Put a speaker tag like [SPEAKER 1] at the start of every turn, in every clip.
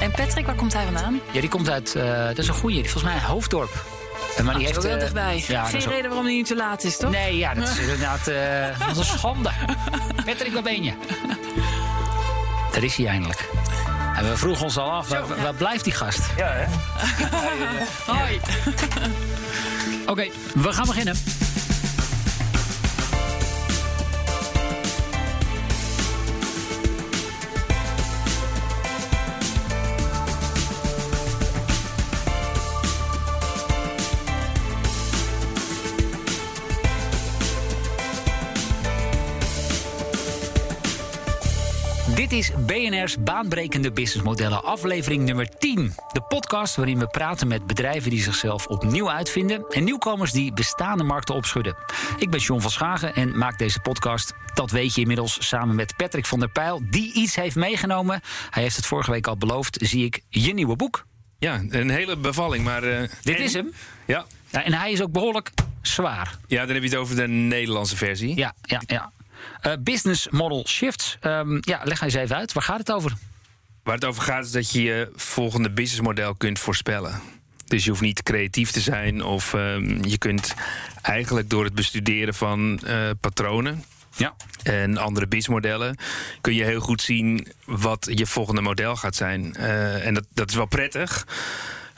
[SPEAKER 1] En Patrick, waar komt hij vandaan?
[SPEAKER 2] Ja, die komt uit, uh, dat is een goeie, volgens mij Hoofddorp.
[SPEAKER 1] En maar die ah, heeft wel uh, dichtbij. Ja, Geen reden waarom hij nu te laat is, toch?
[SPEAKER 2] Nee, ja, dat is inderdaad uh, dat is een schande. Patrick, waar ben je? Daar is hij eindelijk. En we vroegen ons al af, waar, waar blijft die gast?
[SPEAKER 3] Ja, hè?
[SPEAKER 1] Hoi.
[SPEAKER 2] Oké, we gaan beginnen. Dit is BNR's Baanbrekende Businessmodellen, aflevering nummer 10. De podcast waarin we praten met bedrijven die zichzelf opnieuw uitvinden en nieuwkomers die bestaande markten opschudden. Ik ben John van Schagen en maak deze podcast, dat weet je inmiddels, samen met Patrick van der Pijl, die iets heeft meegenomen. Hij heeft het vorige week al beloofd, zie ik, je nieuwe boek.
[SPEAKER 3] Ja, een hele bevalling, maar... Uh,
[SPEAKER 2] Dit is hem?
[SPEAKER 3] Ja.
[SPEAKER 2] ja. En hij is ook behoorlijk zwaar.
[SPEAKER 3] Ja, dan heb je het over de Nederlandse versie.
[SPEAKER 2] Ja, ja, ja. Uh, business model shifts. Um, ja, leg eens even uit. Waar gaat het over?
[SPEAKER 3] Waar het over gaat is dat je je volgende businessmodel kunt voorspellen. Dus je hoeft niet creatief te zijn of um, je kunt eigenlijk door het bestuderen van uh, patronen ja. en andere businessmodellen kun je heel goed zien wat je volgende model gaat zijn. Uh, en dat, dat is wel prettig.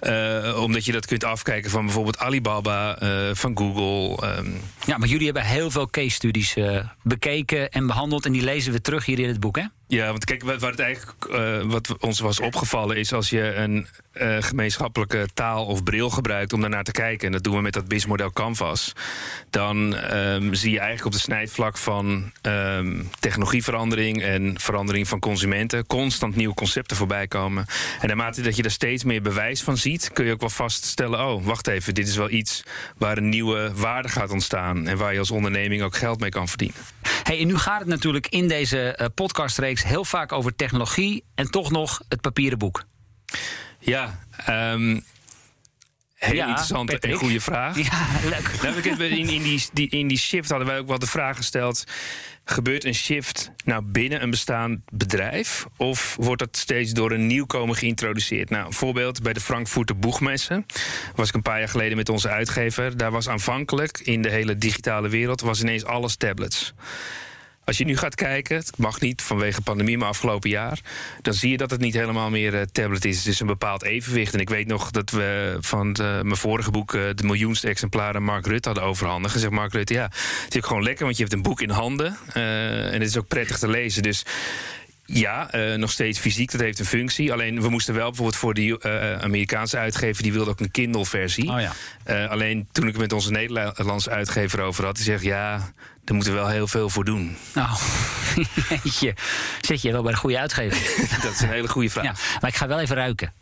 [SPEAKER 3] Uh, omdat je dat kunt afkijken van bijvoorbeeld Alibaba, uh, van Google. Um.
[SPEAKER 2] Ja, maar jullie hebben heel veel case studies uh, bekeken en behandeld. En die lezen we terug hier in het boek, hè?
[SPEAKER 3] Ja, want kijk, wat, het eigenlijk, wat ons was opgevallen is als je een gemeenschappelijke taal of bril gebruikt om daarnaar te kijken, en dat doen we met dat BIS-model Canvas, dan um, zie je eigenlijk op de snijdvlak van um, technologieverandering en verandering van consumenten constant nieuwe concepten voorbij komen. En naarmate dat je er steeds meer bewijs van ziet kun je ook wel vaststellen: oh, wacht even, dit is wel iets waar een nieuwe waarde gaat ontstaan. En waar je als onderneming ook geld mee kan verdienen.
[SPEAKER 2] Hey, en nu gaat het natuurlijk in deze uh, podcastreeks heel vaak over technologie en toch nog het papieren boek.
[SPEAKER 3] Ja, um, Heel ja, interessante en goede vraag.
[SPEAKER 2] Ja, leuk.
[SPEAKER 3] Nou, in, in, die, in die shift hadden wij ook wel de vraag gesteld: gebeurt een shift nou binnen een bestaand bedrijf? Of wordt dat steeds door een nieuwkomer geïntroduceerd? Nou, een voorbeeld bij de Frankfurter Boegmessen was ik een paar jaar geleden met onze uitgever. Daar was aanvankelijk in de hele digitale wereld was ineens alles tablets. Als je nu gaat kijken, het mag niet vanwege pandemie, maar afgelopen jaar, dan zie je dat het niet helemaal meer uh, tablet is. Het is een bepaald evenwicht. En ik weet nog dat we van mijn vorige boek uh, de miljoenste exemplaren Mark Rutte hadden overhandigd. Gezegd Mark Rutte, ja, het is ook gewoon lekker, want je hebt een boek in handen uh, en het is ook prettig te lezen. Dus ja, uh, nog steeds fysiek, dat heeft een functie. Alleen we moesten wel bijvoorbeeld voor die uh, Amerikaanse uitgever... die wilde ook een Kindle-versie.
[SPEAKER 2] Oh ja.
[SPEAKER 3] uh, alleen toen ik het met onze Nederlandse uitgever over had... die zegt, ja, daar moeten we wel heel veel voor doen.
[SPEAKER 2] Nou, je, zit je wel bij de goede uitgever?
[SPEAKER 3] dat is een hele goede vraag.
[SPEAKER 2] Ja, maar ik ga wel even ruiken.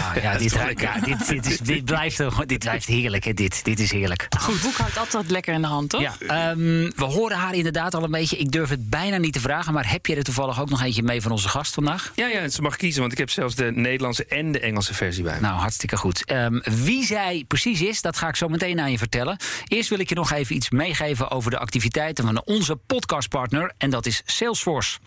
[SPEAKER 2] Ah, ja, dit, ja, dit, dit, is, dit, blijft, dit blijft heerlijk. Hè? Dit, dit is heerlijk.
[SPEAKER 1] Goed boek houdt altijd lekker in de hand, toch?
[SPEAKER 2] Ja, um, we horen haar inderdaad al een beetje. Ik durf het bijna niet te vragen, maar heb je er toevallig ook nog eentje mee van onze gast vandaag?
[SPEAKER 3] Ja, ja ze mag kiezen, want ik heb zelfs de Nederlandse en de Engelse versie bij me.
[SPEAKER 2] Nou, hartstikke goed. Um, wie zij precies is, dat ga ik zo meteen aan je vertellen. Eerst wil ik je nog even iets meegeven over de activiteiten van onze podcastpartner, en dat is Salesforce.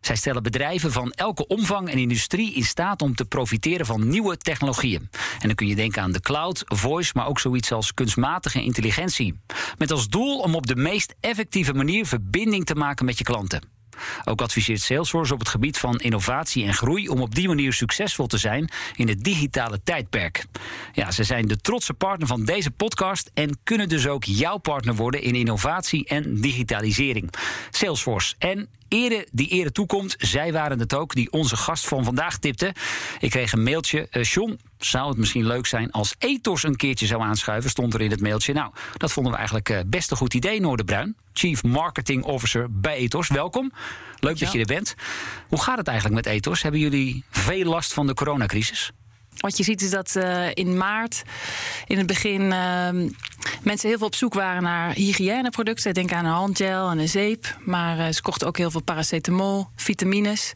[SPEAKER 2] Zij stellen bedrijven van elke omvang en industrie in staat om te profiteren van nieuwe technologieën. En dan kun je denken aan de cloud, voice, maar ook zoiets als kunstmatige intelligentie. Met als doel om op de meest effectieve manier verbinding te maken met je klanten. Ook adviseert Salesforce op het gebied van innovatie en groei om op die manier succesvol te zijn in het digitale tijdperk. Ja, ze zijn de trotse partner van deze podcast en kunnen dus ook jouw partner worden in innovatie en digitalisering. Salesforce. En ere die ere toekomt, zij waren het ook die onze gast van vandaag tipte. Ik kreeg een mailtje. Uh, John, zou het misschien leuk zijn als Ethos een keertje zou aanschuiven, stond er in het mailtje. Nou, dat vonden we eigenlijk uh, best een goed idee, Noorderbruin. Chief Marketing Officer bij Ethos. Welkom. Leuk dat je er bent. Hoe gaat het eigenlijk met Ethos? Hebben jullie veel last van de coronacrisis?
[SPEAKER 1] Wat je ziet is dat uh, in maart, in het begin, uh, mensen heel veel op zoek waren naar hygiëneproducten. Denk aan een handgel en een zeep. Maar uh, ze kochten ook heel veel paracetamol, vitamines.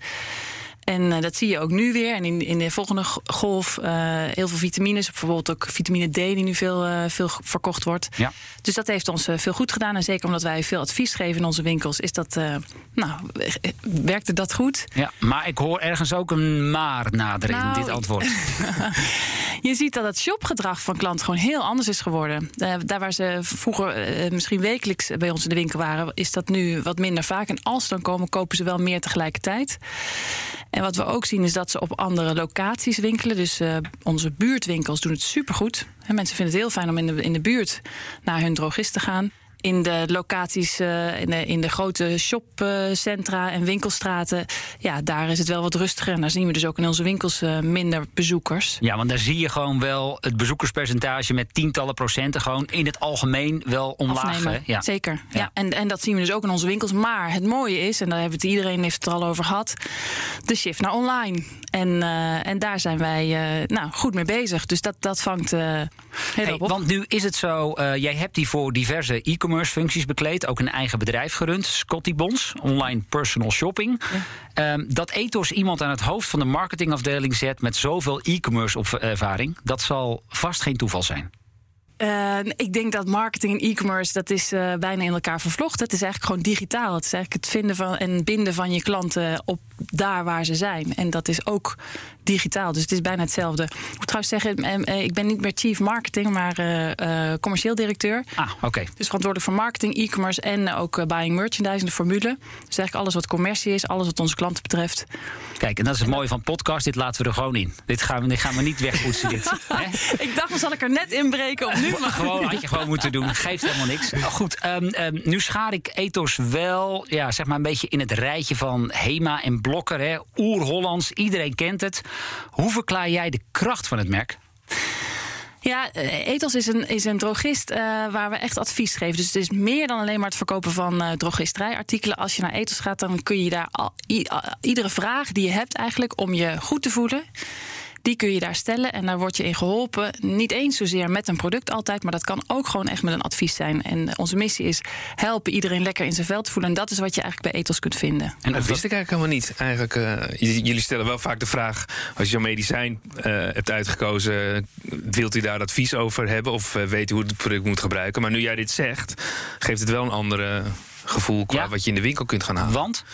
[SPEAKER 1] En dat zie je ook nu weer. En in, in de volgende golf heel veel vitamines. Bijvoorbeeld ook vitamine D, die nu veel, veel verkocht wordt.
[SPEAKER 2] Ja.
[SPEAKER 1] Dus dat heeft ons veel goed gedaan. En zeker omdat wij veel advies geven in onze winkels, is dat, nou, werkte dat goed.
[SPEAKER 2] Ja, maar ik hoor ergens ook een maar nader in nou, dit antwoord.
[SPEAKER 1] je ziet dat het shopgedrag van klanten gewoon heel anders is geworden. daar waar ze vroeger misschien wekelijks bij ons in de winkel waren, is dat nu wat minder vaak. En als ze dan komen, kopen ze wel meer tegelijkertijd. En wat we ook zien is dat ze op andere locaties winkelen. Dus uh, onze buurtwinkels doen het supergoed. En mensen vinden het heel fijn om in de, in de buurt naar hun drogist te gaan in de locaties, uh, in, de, in de grote shopcentra en winkelstraten, ja, daar is het wel wat rustiger. En daar zien we dus ook in onze winkels uh, minder bezoekers.
[SPEAKER 2] Ja, want daar zie je gewoon wel het bezoekerspercentage met tientallen procenten gewoon in het algemeen wel omlaag.
[SPEAKER 1] Ja. Zeker. Ja. ja. en, en dat zien we dus ook in onze winkels. Maar het mooie is, en daar hebben het iedereen heeft het er al over gehad, de shift naar online. En, uh, en daar zijn wij nou, goed mee bezig. Dus dat, dat vangt heel hey, op.
[SPEAKER 2] Want nu is het zo, jij hebt die voor diverse e-commerce functies bekleed. Ook een eigen bedrijf gerund, Scotty Bons, online personal shopping. Ehm, dat ethos iemand aan het hoofd van de marketingafdeling zet met zoveel e-commerce ervaring, dat zal vast geen toeval zijn.
[SPEAKER 1] Uh, ik denk dat marketing en e-commerce dat is uh, bijna in elkaar vervlochten. Het is eigenlijk gewoon digitaal. Het is eigenlijk het vinden van en binden van je klanten op daar waar ze zijn. En dat is ook digitaal. Dus het is bijna hetzelfde. Ik moet trouwens zeggen, eh, ik ben niet meer chief marketing, maar uh, commercieel directeur.
[SPEAKER 2] Ah, oké.
[SPEAKER 1] Dus verantwoordelijk voor marketing, e-commerce en ook buying merchandise, de formule. Dus eigenlijk alles wat commercie is, alles wat onze klanten betreft.
[SPEAKER 2] Kijk, en dat is het mooie van podcast. Dit laten we er gewoon in. Dit gaan we, dit gaan we niet wegpoetsen. dit,
[SPEAKER 1] ik dacht, dan zal ik er net inbreken op nu.
[SPEAKER 2] Maar... Gewoon, had je gewoon moeten doen. Geeft helemaal niks. Goed, um, um, nu schaar ik ethos wel, ja, zeg maar een beetje in het rijtje van Hema en Blokker. Oer-Hollands, iedereen kent het. Hoe verklaar jij de kracht van het merk?
[SPEAKER 1] Ja, eh, Ethos is een, is een drogist uh, waar we echt advies geven. Dus het is meer dan alleen maar het verkopen van uh, drogisterijartikelen. Als je naar Ethos gaat, dan kun je daar al, iedere vraag die je hebt eigenlijk om je goed te voelen die kun je daar stellen en daar word je in geholpen. Niet eens zozeer met een product altijd, maar dat kan ook gewoon echt met een advies zijn. En onze missie is helpen iedereen lekker in zijn veld te voelen. En dat is wat je eigenlijk bij Ethos kunt vinden.
[SPEAKER 3] En dat wist ik eigenlijk helemaal niet. Eigenlijk, uh, jullie stellen wel vaak de vraag: als je een medicijn uh, hebt uitgekozen, wilt u daar advies over hebben of uh, weet u hoe het product moet gebruiken? Maar nu jij dit zegt, geeft het wel een andere gevoel qua ja. wat je in de winkel kunt gaan halen.
[SPEAKER 2] Want?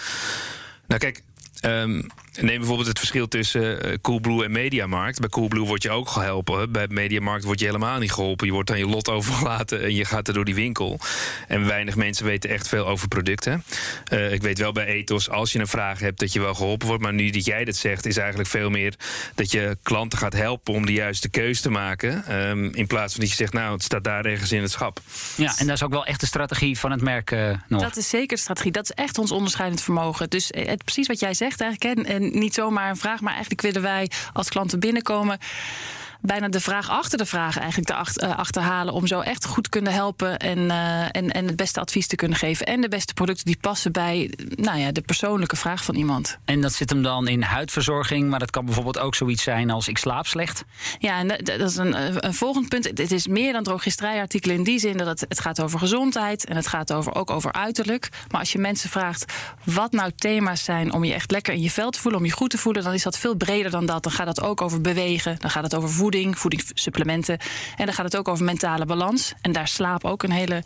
[SPEAKER 3] Nou, kijk. Um, Neem bijvoorbeeld het verschil tussen uh, Coolblue en Mediamarkt. Bij Coolblue word je ook geholpen. Bij Mediamarkt word je helemaal niet geholpen. Je wordt aan je lot overgelaten en je gaat er door die winkel. En weinig mensen weten echt veel over producten. Uh, ik weet wel bij Ethos, als je een vraag hebt, dat je wel geholpen wordt. Maar nu dat jij dat zegt, is eigenlijk veel meer dat je klanten gaat helpen om de juiste keuze te maken. Um, in plaats van dat je zegt, nou, het staat daar ergens in het schap.
[SPEAKER 2] Ja, en dat is ook wel echt de strategie van het merk uh, nog.
[SPEAKER 1] Dat is zeker de strategie. Dat is echt ons onderscheidend vermogen. Dus het, precies wat jij zegt eigenlijk. En niet zomaar een vraag, maar eigenlijk willen wij als klanten binnenkomen bijna de vraag achter de vraag eigenlijk te uh, achterhalen. Om zo echt goed kunnen helpen en, uh, en, en het beste advies te kunnen geven. En de beste producten die passen bij nou ja, de persoonlijke vraag van iemand.
[SPEAKER 2] En dat zit hem dan in huidverzorging, maar dat kan bijvoorbeeld ook zoiets zijn als ik slaap slecht.
[SPEAKER 1] Ja, en dat, dat is een, een, volgend punt. Het is meer dan drogisterijartikelen in die zin dat het, het gaat over gezondheid en het gaat over, ook over uiterlijk. Maar als je mensen vraagt wat nou thema's zijn om je echt lekker in je vel te voelen, om je goed te voelen, dan is dat veel breder dan dat. Dan gaat het ook over bewegen, dan gaat het over voeding voeding, voedingssupplementen. En dan gaat het ook over mentale balans. En daar slaap ook een hele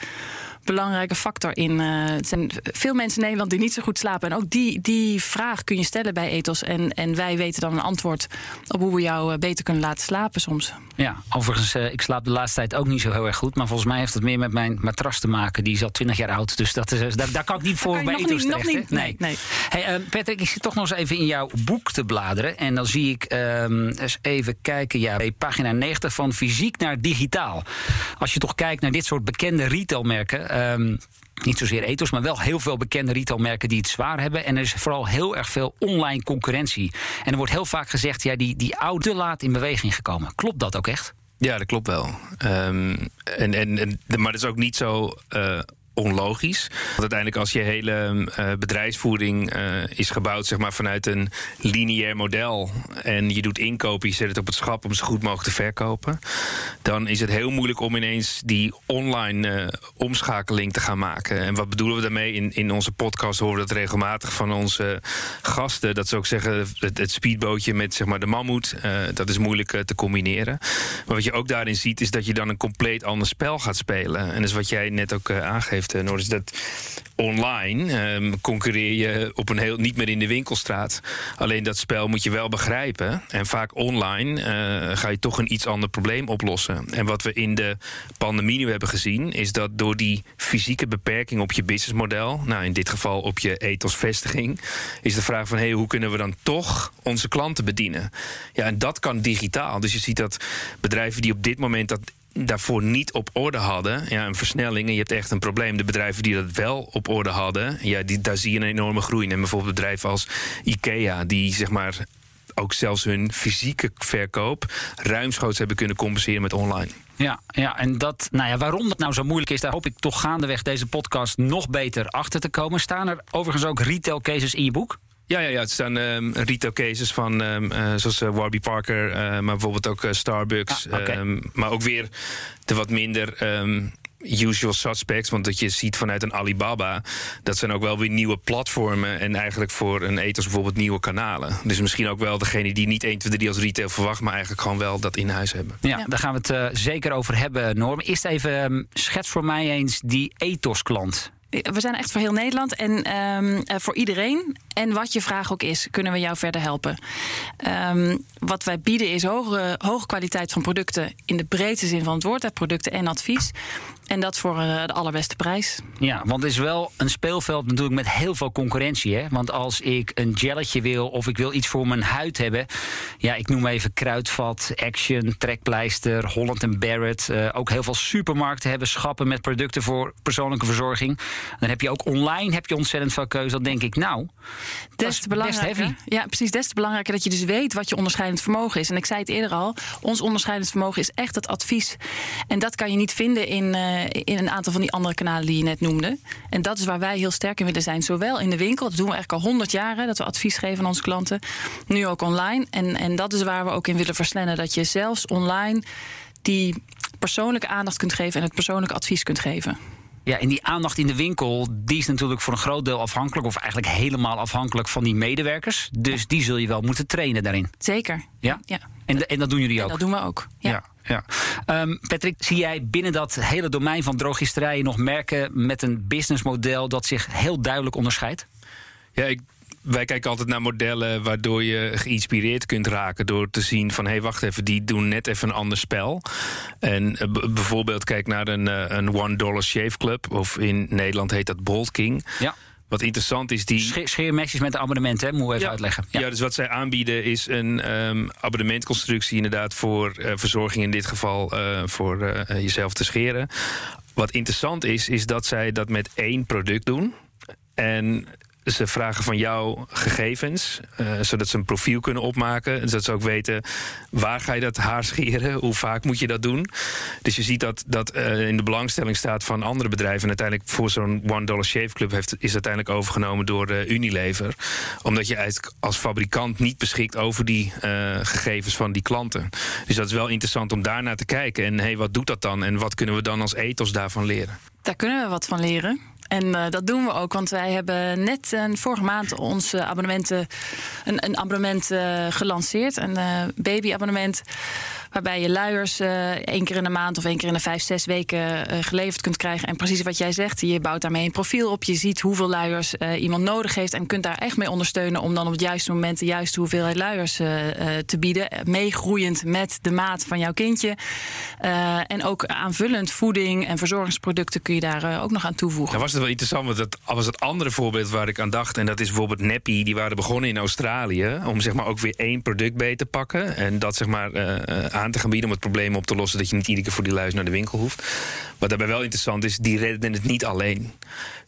[SPEAKER 1] belangrijke factor in. Uh, het zijn veel mensen in Nederland die niet zo goed slapen. En ook die, die vraag kun je stellen bij Ethos. En, en wij weten dan een antwoord op hoe we jou eh, beter kunnen laten slapen soms.
[SPEAKER 2] Ja, overigens, uh, ik slaap de laatste tijd ook niet zo heel erg goed. Maar volgens mij heeft het meer met mijn matras te maken. Die is al 20 jaar oud. Dus dat is, daar, daar kan ik niet voor bij Ethos
[SPEAKER 1] terecht. Nog niet, nee. nee.
[SPEAKER 2] Hey, uh, Patrick, ik zit toch nog eens even in jouw boek te bladeren. En dan zie ik um, eens even kijken. Ja, bij pagina 90 van fysiek naar digitaal. Als je toch kijkt naar dit soort bekende retailmerken. Um, niet zozeer ethos, maar wel heel veel bekende retailmerken die het zwaar hebben. En er is vooral heel erg veel online concurrentie. En er wordt heel vaak gezegd, ja, die, die oude laat in beweging gekomen. Klopt dat ook echt?
[SPEAKER 3] Ja, dat klopt wel. Um, en, en, en, maar dat is ook niet zo uh, onlogisch. Want uiteindelijk als je hele uh, bedrijfsvoering uh, is gebouwd zeg maar, vanuit een lineair model... en je doet inkopen, je zet het op het schap om zo goed mogelijk te verkopen... dan is het heel moeilijk om ineens die online uh, omschakeling te gaan maken. En wat bedoelen we daarmee? In, in onze podcast horen we dat regelmatig van onze gasten. Dat ze ook zeggen, het, het speedbootje met zeg maar, de mammoet... dat is moeilijk te combineren. Maar wat je ook daarin ziet, is dat je dan een compleet ander spel gaat spelen. En dat is wat jij net ook aangeeft heeft, is dat online um, concurreer je op een heel niet meer in de winkelstraat. Alleen dat spel moet je wel begrijpen. En vaak online uh, ga je toch een iets ander probleem oplossen. En wat we in de pandemie nu hebben gezien, is dat door die fysieke beperking op je businessmodel, nou in dit geval op je ethosvestiging, is de vraag van hey, hoe kunnen we dan toch onze klanten bedienen? Ja, en dat kan digitaal. Dus je ziet dat bedrijven die op dit moment dat daarvoor niet op orde hadden, ja, een versnelling en je hebt echt een probleem. De bedrijven die dat wel op orde hadden, ja, die, daar zie je een enorme groei. En bijvoorbeeld bedrijven als IKEA, die zeg maar ook zelfs hun fysieke verkoop ruimschoots hebben kunnen compenseren met online.
[SPEAKER 2] Ja, ja, en dat, nou ja, waarom dat nou zo moeilijk is, daar hoop ik toch gaandeweg deze podcast nog beter achter te komen. Staan er overigens ook retail cases in je boek?
[SPEAKER 3] Ja, ja, ja, het staan um, retail cases van um, uh, zoals uh, Warby Parker, uh, maar bijvoorbeeld ook Starbucks. Ah, okay. um, maar ook weer de wat minder usual suspects. Want dat je ziet vanuit een Alibaba, dat zijn ook wel weer nieuwe platformen. En eigenlijk voor een ethos bijvoorbeeld nieuwe kanalen. Dus misschien ook wel degene die niet 1, 2, 3 als retail verwacht, maar eigenlijk gewoon wel dat in huis hebben.
[SPEAKER 2] Ja, ja. daar gaan we het zeker over hebben, Norm. Eerst even schets voor mij eens die ethos klant
[SPEAKER 1] we zijn echt voor heel Nederland en um, voor iedereen. En wat je vraag ook is, kunnen we jou verder helpen? Um, wat wij bieden is hoge, kwaliteit van producten in de breedste zin van het woord, producten en advies. En dat voor uh, de allerbeste prijs.
[SPEAKER 2] Ja, want het is wel een speelveld natuurlijk met heel veel concurrentie. Hè? Want als ik een gelletje wil of ik wil iets voor mijn huid hebben. Ja, ik noem even Kruidvat, Action, Trekpleister, Holland Barrett. Uh, ook heel veel supermarkten hebben schappen met producten voor persoonlijke verzorging. Dan heb je ook online heb je ontzettend veel keuze. Dan denk ik, nou, des te belangrijker.
[SPEAKER 1] Ja, precies. Des te belangrijker dat je dus weet wat je onderscheidend vermogen is. En ik zei het eerder al, ons onderscheidend vermogen is echt het advies. En dat kan je niet vinden in, uh, in een aantal van die andere kanalen die je net noemde. En dat is waar wij heel sterk in willen zijn. Zowel in de winkel, dat doen we eigenlijk al honderd jaar, dat we advies geven aan onze klanten. Nu ook online. En, en dat is waar we ook in willen versnennen. Dat je zelfs online die persoonlijke aandacht kunt geven en het persoonlijke advies kunt geven.
[SPEAKER 2] Ja, en die aandacht in de winkel, die is natuurlijk voor een groot deel afhankelijk, of eigenlijk helemaal afhankelijk van die medewerkers. Dus die zul je wel moeten trainen daarin.
[SPEAKER 1] Zeker.
[SPEAKER 2] Ja? ja. En, en dat doen jullie ook?
[SPEAKER 1] dat doen we ook.
[SPEAKER 2] Ja. ja, Um, Patrick, zie jij binnen dat hele domein van drogisterijen nog merken met een businessmodel dat zich heel duidelijk onderscheidt?
[SPEAKER 3] Ja, ik wij kijken altijd naar modellen waardoor je geïnspireerd kunt raken. Door te zien van hé, hey, wacht even, die doen net even een ander spel. En uh, bijvoorbeeld kijk naar een, uh, een One Dollar Shave Club. Of in Nederland heet dat Bold King.
[SPEAKER 2] Ja.
[SPEAKER 3] Wat interessant is, die.
[SPEAKER 2] Scheer, scheermesjes met een abonnement, hè? Moet we even
[SPEAKER 3] ja,
[SPEAKER 2] uitleggen.
[SPEAKER 3] Ja. ja. dus wat zij aanbieden is een um, abonnementconstructie, inderdaad, voor uh, verzorging, in dit geval uh, voor uh, jezelf te scheren. Wat interessant is, is dat zij dat met één product doen. En ze vragen van jou gegevens, uh, zodat ze een profiel kunnen opmaken. Zodat ze ook weten waar ga je dat haar scheren, hoe vaak moet je dat doen. Dus je ziet dat dat uh, in de belangstelling staat van andere bedrijven. En uiteindelijk voor zo'n One Dollar Shave Club heeft, is uiteindelijk overgenomen door uh, Unilever. Omdat je eigenlijk als fabrikant niet beschikt over die gegevens van die klanten. Dus dat is wel interessant om daarnaar te kijken. En hey, wat doet dat dan? En wat kunnen we dan als ethos daarvan leren?
[SPEAKER 1] Daar kunnen we wat van leren. En uh, dat doen we ook, want wij hebben net uh, vorige maand ons abonnementen, een, een abonnement uh, gelanceerd. Een babyabonnement. Waarbij je luiers één keer in de maand of één keer in de vijf, zes weken geleverd kunt krijgen. En precies wat jij zegt, je bouwt daarmee een profiel op. Je ziet hoeveel luiers iemand nodig heeft. En kunt daar echt mee ondersteunen om dan op het juiste moment de juiste hoeveelheid luiers te bieden. Meegroeiend met de maat van jouw kindje. en ook aanvullend voeding en verzorgingsproducten kun je daar ook nog aan toevoegen.
[SPEAKER 3] Nou was het wel interessant, want dat was het andere voorbeeld waar ik aan dacht. En dat is bijvoorbeeld Neppy, die waren begonnen in Australië. Om zeg maar ook weer één product bij te pakken. En dat zeg maar uh, aan te gaan bieden om het probleem op te lossen. Dat je niet iedere keer voor die luis naar de winkel hoeft. Wat daarbij wel interessant is, die redden het niet alleen.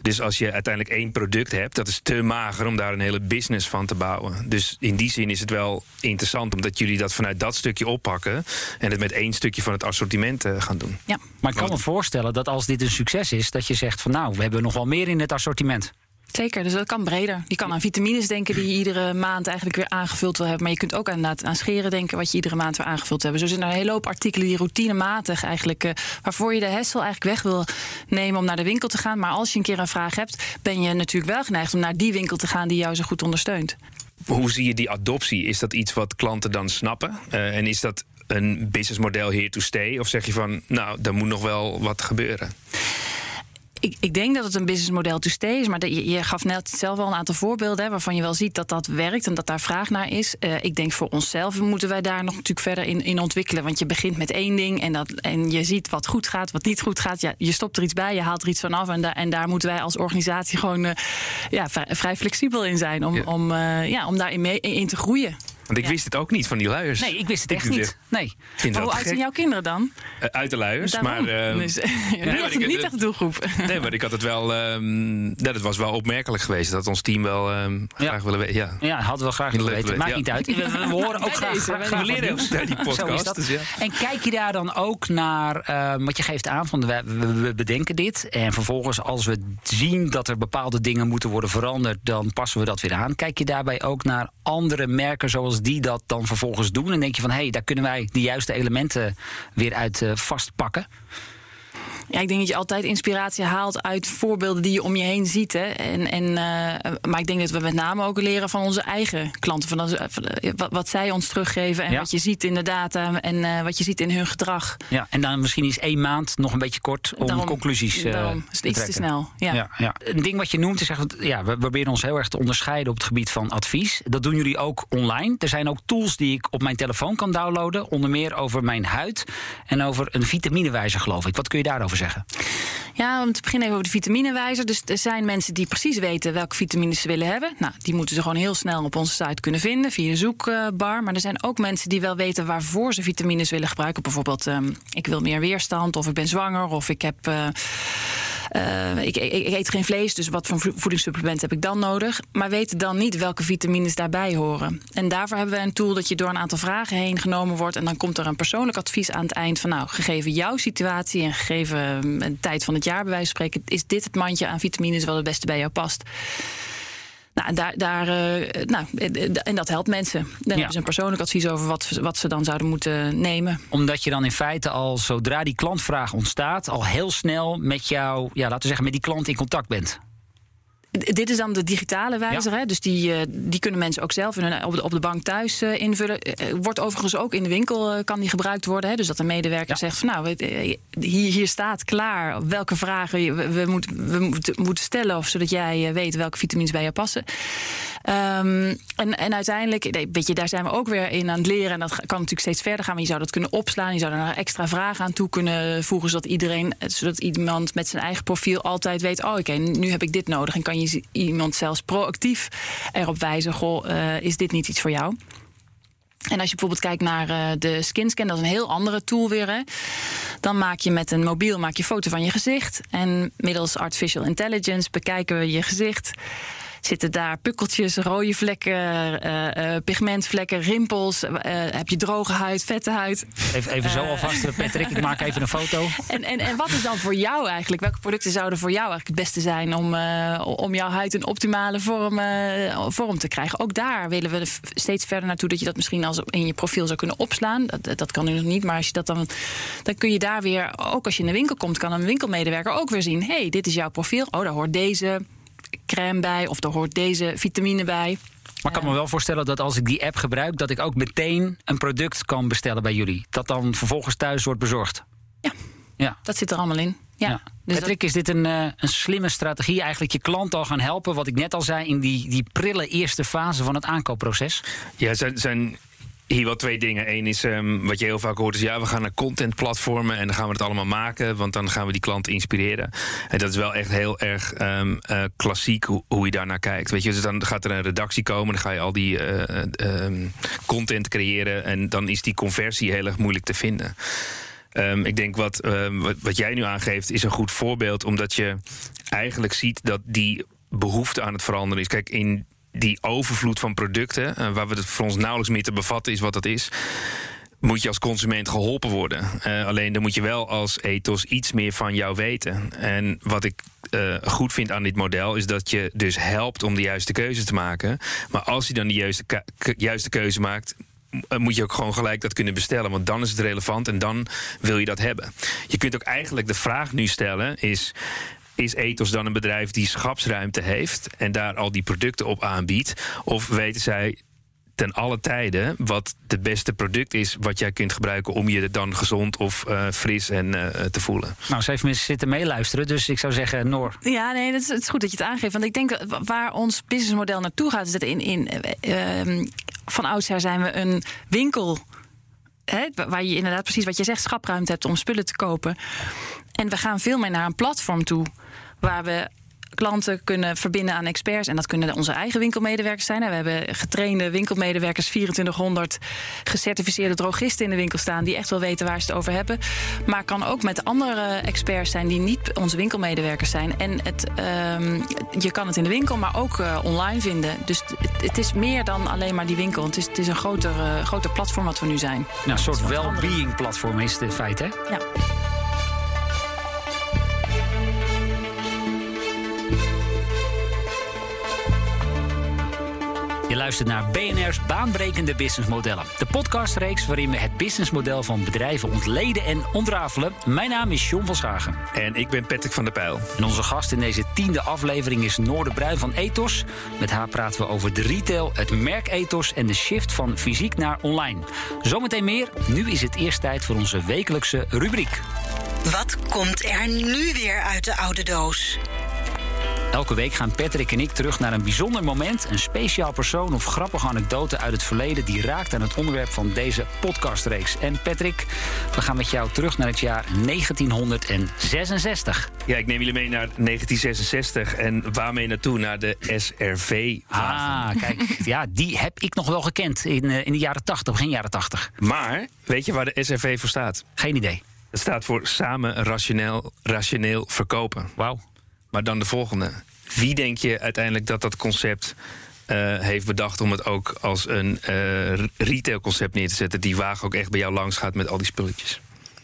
[SPEAKER 3] Dus als je uiteindelijk één product hebt, dat is te mager om daar een hele business van te bouwen. Dus in die zin is het wel interessant omdat jullie dat vanuit dat stukje oppakken. En het met één stukje van het assortiment uh, gaan doen.
[SPEAKER 2] Ja, maar ik kan me voorstellen dat als dit een succes is, dat je zegt van nou, we hebben nog wel meer in het assortiment.
[SPEAKER 1] Zeker, dus dat kan breder. Je kan aan vitamines denken die je iedere maand eigenlijk weer aangevuld wil hebben. Maar je kunt ook aan, aan scheren denken wat je iedere maand weer aangevuld hebt. Zo zijn er een hele hoop artikelen die routinematig eigenlijk... Uh, waarvoor je de hessel eigenlijk weg wil nemen om naar de winkel te gaan. Maar als je een keer een vraag hebt, ben je natuurlijk wel geneigd om naar die winkel te gaan die jou zo goed ondersteunt.
[SPEAKER 3] Hoe zie je die adoptie? Is dat iets wat klanten dan snappen? Uh, en is dat een businessmodel here to stay? Of zeg je van, nou, er moet nog wel wat gebeuren?
[SPEAKER 1] Ik, ik, denk dat het een businessmodel to stay is. Maar je, je, gaf net zelf al een aantal voorbeelden hè, waarvan je wel ziet dat dat werkt en dat daar vraag naar is. Uh, ik denk voor onszelf moeten wij daar nog natuurlijk verder in, in ontwikkelen. Want je begint met één ding en, dat, en je ziet wat goed gaat, wat niet goed gaat. Ja, je stopt er iets bij, je haalt er iets van af. En, daar en daar moeten wij als organisatie gewoon uh, ja, vrij, vrij, flexibel in zijn om, ja. om, uh, ja, om daarin mee, in te groeien.
[SPEAKER 3] Want ik
[SPEAKER 1] Ja.
[SPEAKER 3] wist het ook niet van die luiers.
[SPEAKER 2] Nee, ik wist het echt niet. Nee.
[SPEAKER 1] Hoe oud zijn jouw kinderen dan?
[SPEAKER 3] Eh, uit de luiers,
[SPEAKER 1] Daarom.
[SPEAKER 3] maar...
[SPEAKER 1] dus, niet,
[SPEAKER 3] maar ik-
[SPEAKER 1] niet echt de doelgroep.
[SPEAKER 3] Nee, maar ik had het wel. ehm ja, dat was wel opmerkelijk geweest dat ons team wel ehm, graag willen weten. Ja.
[SPEAKER 2] Ja, hadden we graag willen weten. Maakt niet uit. We, we horen ook graag,
[SPEAKER 1] deze,
[SPEAKER 2] graag,
[SPEAKER 3] We leren naar die podcast. Dus.
[SPEAKER 2] En kijk je daar dan ook naar, eh, wat je geeft aan van we bedenken dit. En vervolgens als we zien dat er bepaalde dingen moeten worden veranderd, dan passen we dat weer aan. Kijk je daarbij ook naar andere merken zoals die dat dan vervolgens doen? En denk je van hé, hey, daar kunnen wij de juiste elementen weer uit eh, vastpakken.
[SPEAKER 1] Ja, ik denk dat je altijd inspiratie haalt uit voorbeelden die je om je heen ziet. Hè. En, en, eh, maar ik denk dat we met name ook leren van onze eigen klanten. Van, onze- van, eh, wat, wat zij ons teruggeven en
[SPEAKER 2] Ja.
[SPEAKER 1] wat je ziet in de data en eh, wat je ziet in hun gedrag.
[SPEAKER 2] Ja, en dan misschien is één maand nog een beetje kort om
[SPEAKER 1] Daarom-
[SPEAKER 2] conclusies eh,
[SPEAKER 1] Daarom is het
[SPEAKER 2] te
[SPEAKER 1] iets te snel. Ja.
[SPEAKER 2] Ja, ja. Een ding wat je noemt is echt, ja, we proberen ons heel erg te onderscheiden op het gebied van advies. Dat doen jullie ook online. Er zijn ook tools die ik op mijn telefoon kan downloaden, onder meer over mijn huid en over een vitaminewijzer, geloof ik. Wat kun je daarover zeggen?
[SPEAKER 1] Ja, om te beginnen even over de vitaminewijzer. Dus er zijn mensen die precies weten welke vitamines ze willen hebben. Nou, die moeten ze gewoon heel snel op onze site kunnen vinden via de zoekbar. Maar er zijn ook mensen die wel weten waarvoor ze vitamines willen gebruiken. Bijvoorbeeld, ehm, ik wil meer weerstand, of ik ben zwanger, of ik heb. eh, eh, ik, ik, eet geen vlees, dus wat voor vo- voedingssupplement heb ik dan nodig? Maar weten dan niet welke vitamines daarbij horen. En daarvoor hebben we een tool dat je door een aantal vragen heen genomen wordt. En dan komt er een persoonlijk advies aan het eind van... nou, gegeven jouw situatie en gegeven ehm, een tijd van het jaar... bij wijze van spreken, is dit het mandje aan vitamines... wat het beste bij jou past. Nou, en, daar, daar, eh, nou, eh, en dat helpt mensen. Dan hebben ze een persoonlijk advies over wat, wat ze dan zouden moeten nemen.
[SPEAKER 2] Omdat je dan in feite al, zodra die klantvraag ontstaat, al heel snel met jou, ja, laten we zeggen, met die klant in contact bent.
[SPEAKER 1] Dit is dan de digitale wijzer.
[SPEAKER 2] Ja.
[SPEAKER 1] Hè? Dus die, eh, die kunnen mensen ook zelf in hun- op, de, op de bank thuis eh, invullen. Eh, wordt overigens ook in de winkel kan die gebruikt worden. Hè? Dus dat een medewerker
[SPEAKER 2] Ja.
[SPEAKER 1] zegt van nou, hier, hier staat klaar welke vragen je- we, moeten, we moeten, moeten stellen. Of zodat jij weet welke vitamines bij jou passen. Ehm, en, en uiteindelijk, weet je, daar zijn we ook weer in aan het leren. En dat kan natuurlijk steeds verder gaan. Maar je zou dat kunnen opslaan. Je zou er nog extra vragen aan toe kunnen voegen. Zodat iedereen, zodat iemand met zijn eigen profiel altijd weet: oh, oké, nu heb ik dit nodig. En kan je z- iemand zelfs proactief erop wijzen: goh, eh, is dit niet iets voor jou? En als je bijvoorbeeld kijkt naar eh, de SkinScan, dat is een heel andere tool weer. Hè? Dan maak je met een mobiel maak je foto van je gezicht. En middels artificial intelligence bekijken we je gezicht. Zitten daar pukkeltjes, rode vlekken, eh, eh, pigmentvlekken, rimpels? eh, heb je droge huid, vette huid?
[SPEAKER 2] Even, even zo alvast, Patrick, ik maak even een foto.
[SPEAKER 1] En, en, en wat is dan voor jou eigenlijk? Welke producten zouden voor jou eigenlijk het beste zijn om, om jouw huid een optimale vorm, vorm te krijgen? Ook daar willen we steeds verder naartoe dat je dat misschien als in je profiel zou kunnen opslaan. Dat, dat kan nu nog niet, maar als je dat dan, dan kun je daar weer, ook als je in de winkel komt, kan een winkelmedewerker ook weer zien: hey, dit is jouw profiel. Oh, daar hoort deze crème bij of daar hoort deze vitamine bij.
[SPEAKER 2] Maar ik kan me wel voorstellen dat als ik die app gebruik, dat ik ook meteen een product kan bestellen bij jullie. Dat dan vervolgens thuis wordt bezorgd.
[SPEAKER 1] Ja.
[SPEAKER 2] Ja.
[SPEAKER 1] Dat zit er allemaal in. Ja.
[SPEAKER 2] Ja.
[SPEAKER 1] Dus
[SPEAKER 2] Patrick, is dit een, eh, een slimme strategie? Eigenlijk je klant al gaan helpen, wat ik net al zei, in die, die prille eerste fase van het aankoopproces?
[SPEAKER 3] Ja, zijn, zijn hier wel twee dingen. Eén is um, wat je heel vaak hoort, is ja, we gaan naar contentplatformen en dan gaan we het allemaal maken, want dan gaan we die klant inspireren. En dat is wel echt heel erg um, uh, klassiek hoe, hoe, je daarnaar kijkt. Weet je, dus dan gaat er een redactie komen, dan ga je al die uh, um, content creëren en dan is die conversie heel erg moeilijk te vinden. Ik denk wat, wat, wat jij nu aangeeft is een goed voorbeeld, omdat je eigenlijk ziet dat die behoefte aan het veranderen is. Kijk, in die overvloed van producten, uh, waar we het voor ons nauwelijks meer te bevatten is wat dat is moet je als consument geholpen worden. Uh, alleen dan moet je wel als ethos iets meer van jou weten. En wat ik uh, goed vind aan dit model is dat je dus helpt om de juiste keuze te maken. Maar als je dan de juiste, juiste keuze maakt, moet je ook gewoon gelijk dat kunnen bestellen. Want dan is het relevant en dan wil je dat hebben. Je kunt ook eigenlijk de vraag nu stellen: is. Is Ethos dan een bedrijf die schapsruimte heeft en daar al die producten op aanbiedt? Of weten zij ten alle tijden wat het beste product is wat jij kunt gebruiken om je dan gezond of uh, fris en uh, te voelen.
[SPEAKER 2] Nou, zeven mensen zitten meeluisteren, dus ik zou zeggen, Noor.
[SPEAKER 1] Ja, nee, het is, het is, goed dat je het aangeeft. Want ik denk waar ons businessmodel naartoe gaat, is dat in, in uh, van oudsher zijn we een winkel. Hè, waar je inderdaad precies wat je zegt, schapruimte hebt om spullen te kopen. En we gaan veel meer naar een platform toe. Waar we klanten kunnen verbinden aan experts. En dat kunnen onze eigen winkelmedewerkers zijn. We hebben getrainde winkelmedewerkers, 2400 gecertificeerde drogisten in de winkel staan. die echt wel weten waar ze het over hebben. Maar kan ook met andere experts zijn die niet onze winkelmedewerkers zijn. En het, um, je kan het in de winkel, maar ook uh, online vinden. Dus het, het, is meer dan alleen maar die winkel. Het is, het is een groter, uh, groter platform wat we nu zijn.
[SPEAKER 2] Nou, een soort well-being platform is het in feite, hè?
[SPEAKER 1] Ja.
[SPEAKER 2] Luistert naar BNR's Baanbrekende Businessmodellen. De podcastreeks waarin we het businessmodel van bedrijven ontleden en ontrafelen. Mijn naam is John van Schagen.
[SPEAKER 3] En ik ben Patrick van der Pijl.
[SPEAKER 2] En onze gast in deze tiende aflevering is Noorde Bruin van Ethos. Met haar praten we over de retail, het merk Ethos en de shift van fysiek naar online. Zometeen meer. Nu is het eerst tijd voor onze wekelijkse rubriek.
[SPEAKER 4] Wat komt er nu weer uit de oude doos?
[SPEAKER 2] Elke week gaan Patrick en ik terug naar een bijzonder moment, een speciaal persoon of grappige anekdote uit het verleden die raakt aan het onderwerp van deze podcastreeks. En Patrick, we gaan met jou terug naar het jaar 1966.
[SPEAKER 3] Ja, ik neem jullie mee naar 1966 en waarmee naartoe? Naar de SRV.
[SPEAKER 2] Ah, kijk, ja, die heb ik nog wel gekend in, in de jaren 80, begin jaren 80.
[SPEAKER 3] Maar weet je waar de SRV voor staat?
[SPEAKER 2] Geen idee.
[SPEAKER 3] Het staat voor samen rationeel, rationeel verkopen.
[SPEAKER 2] Wauw.
[SPEAKER 3] Maar dan de volgende. Wie denk je uiteindelijk dat dat concept uh, heeft bedacht om het ook als een uh, retailconcept neer te zetten, die wagen ook echt bij jou langs gaat met al die spulletjes?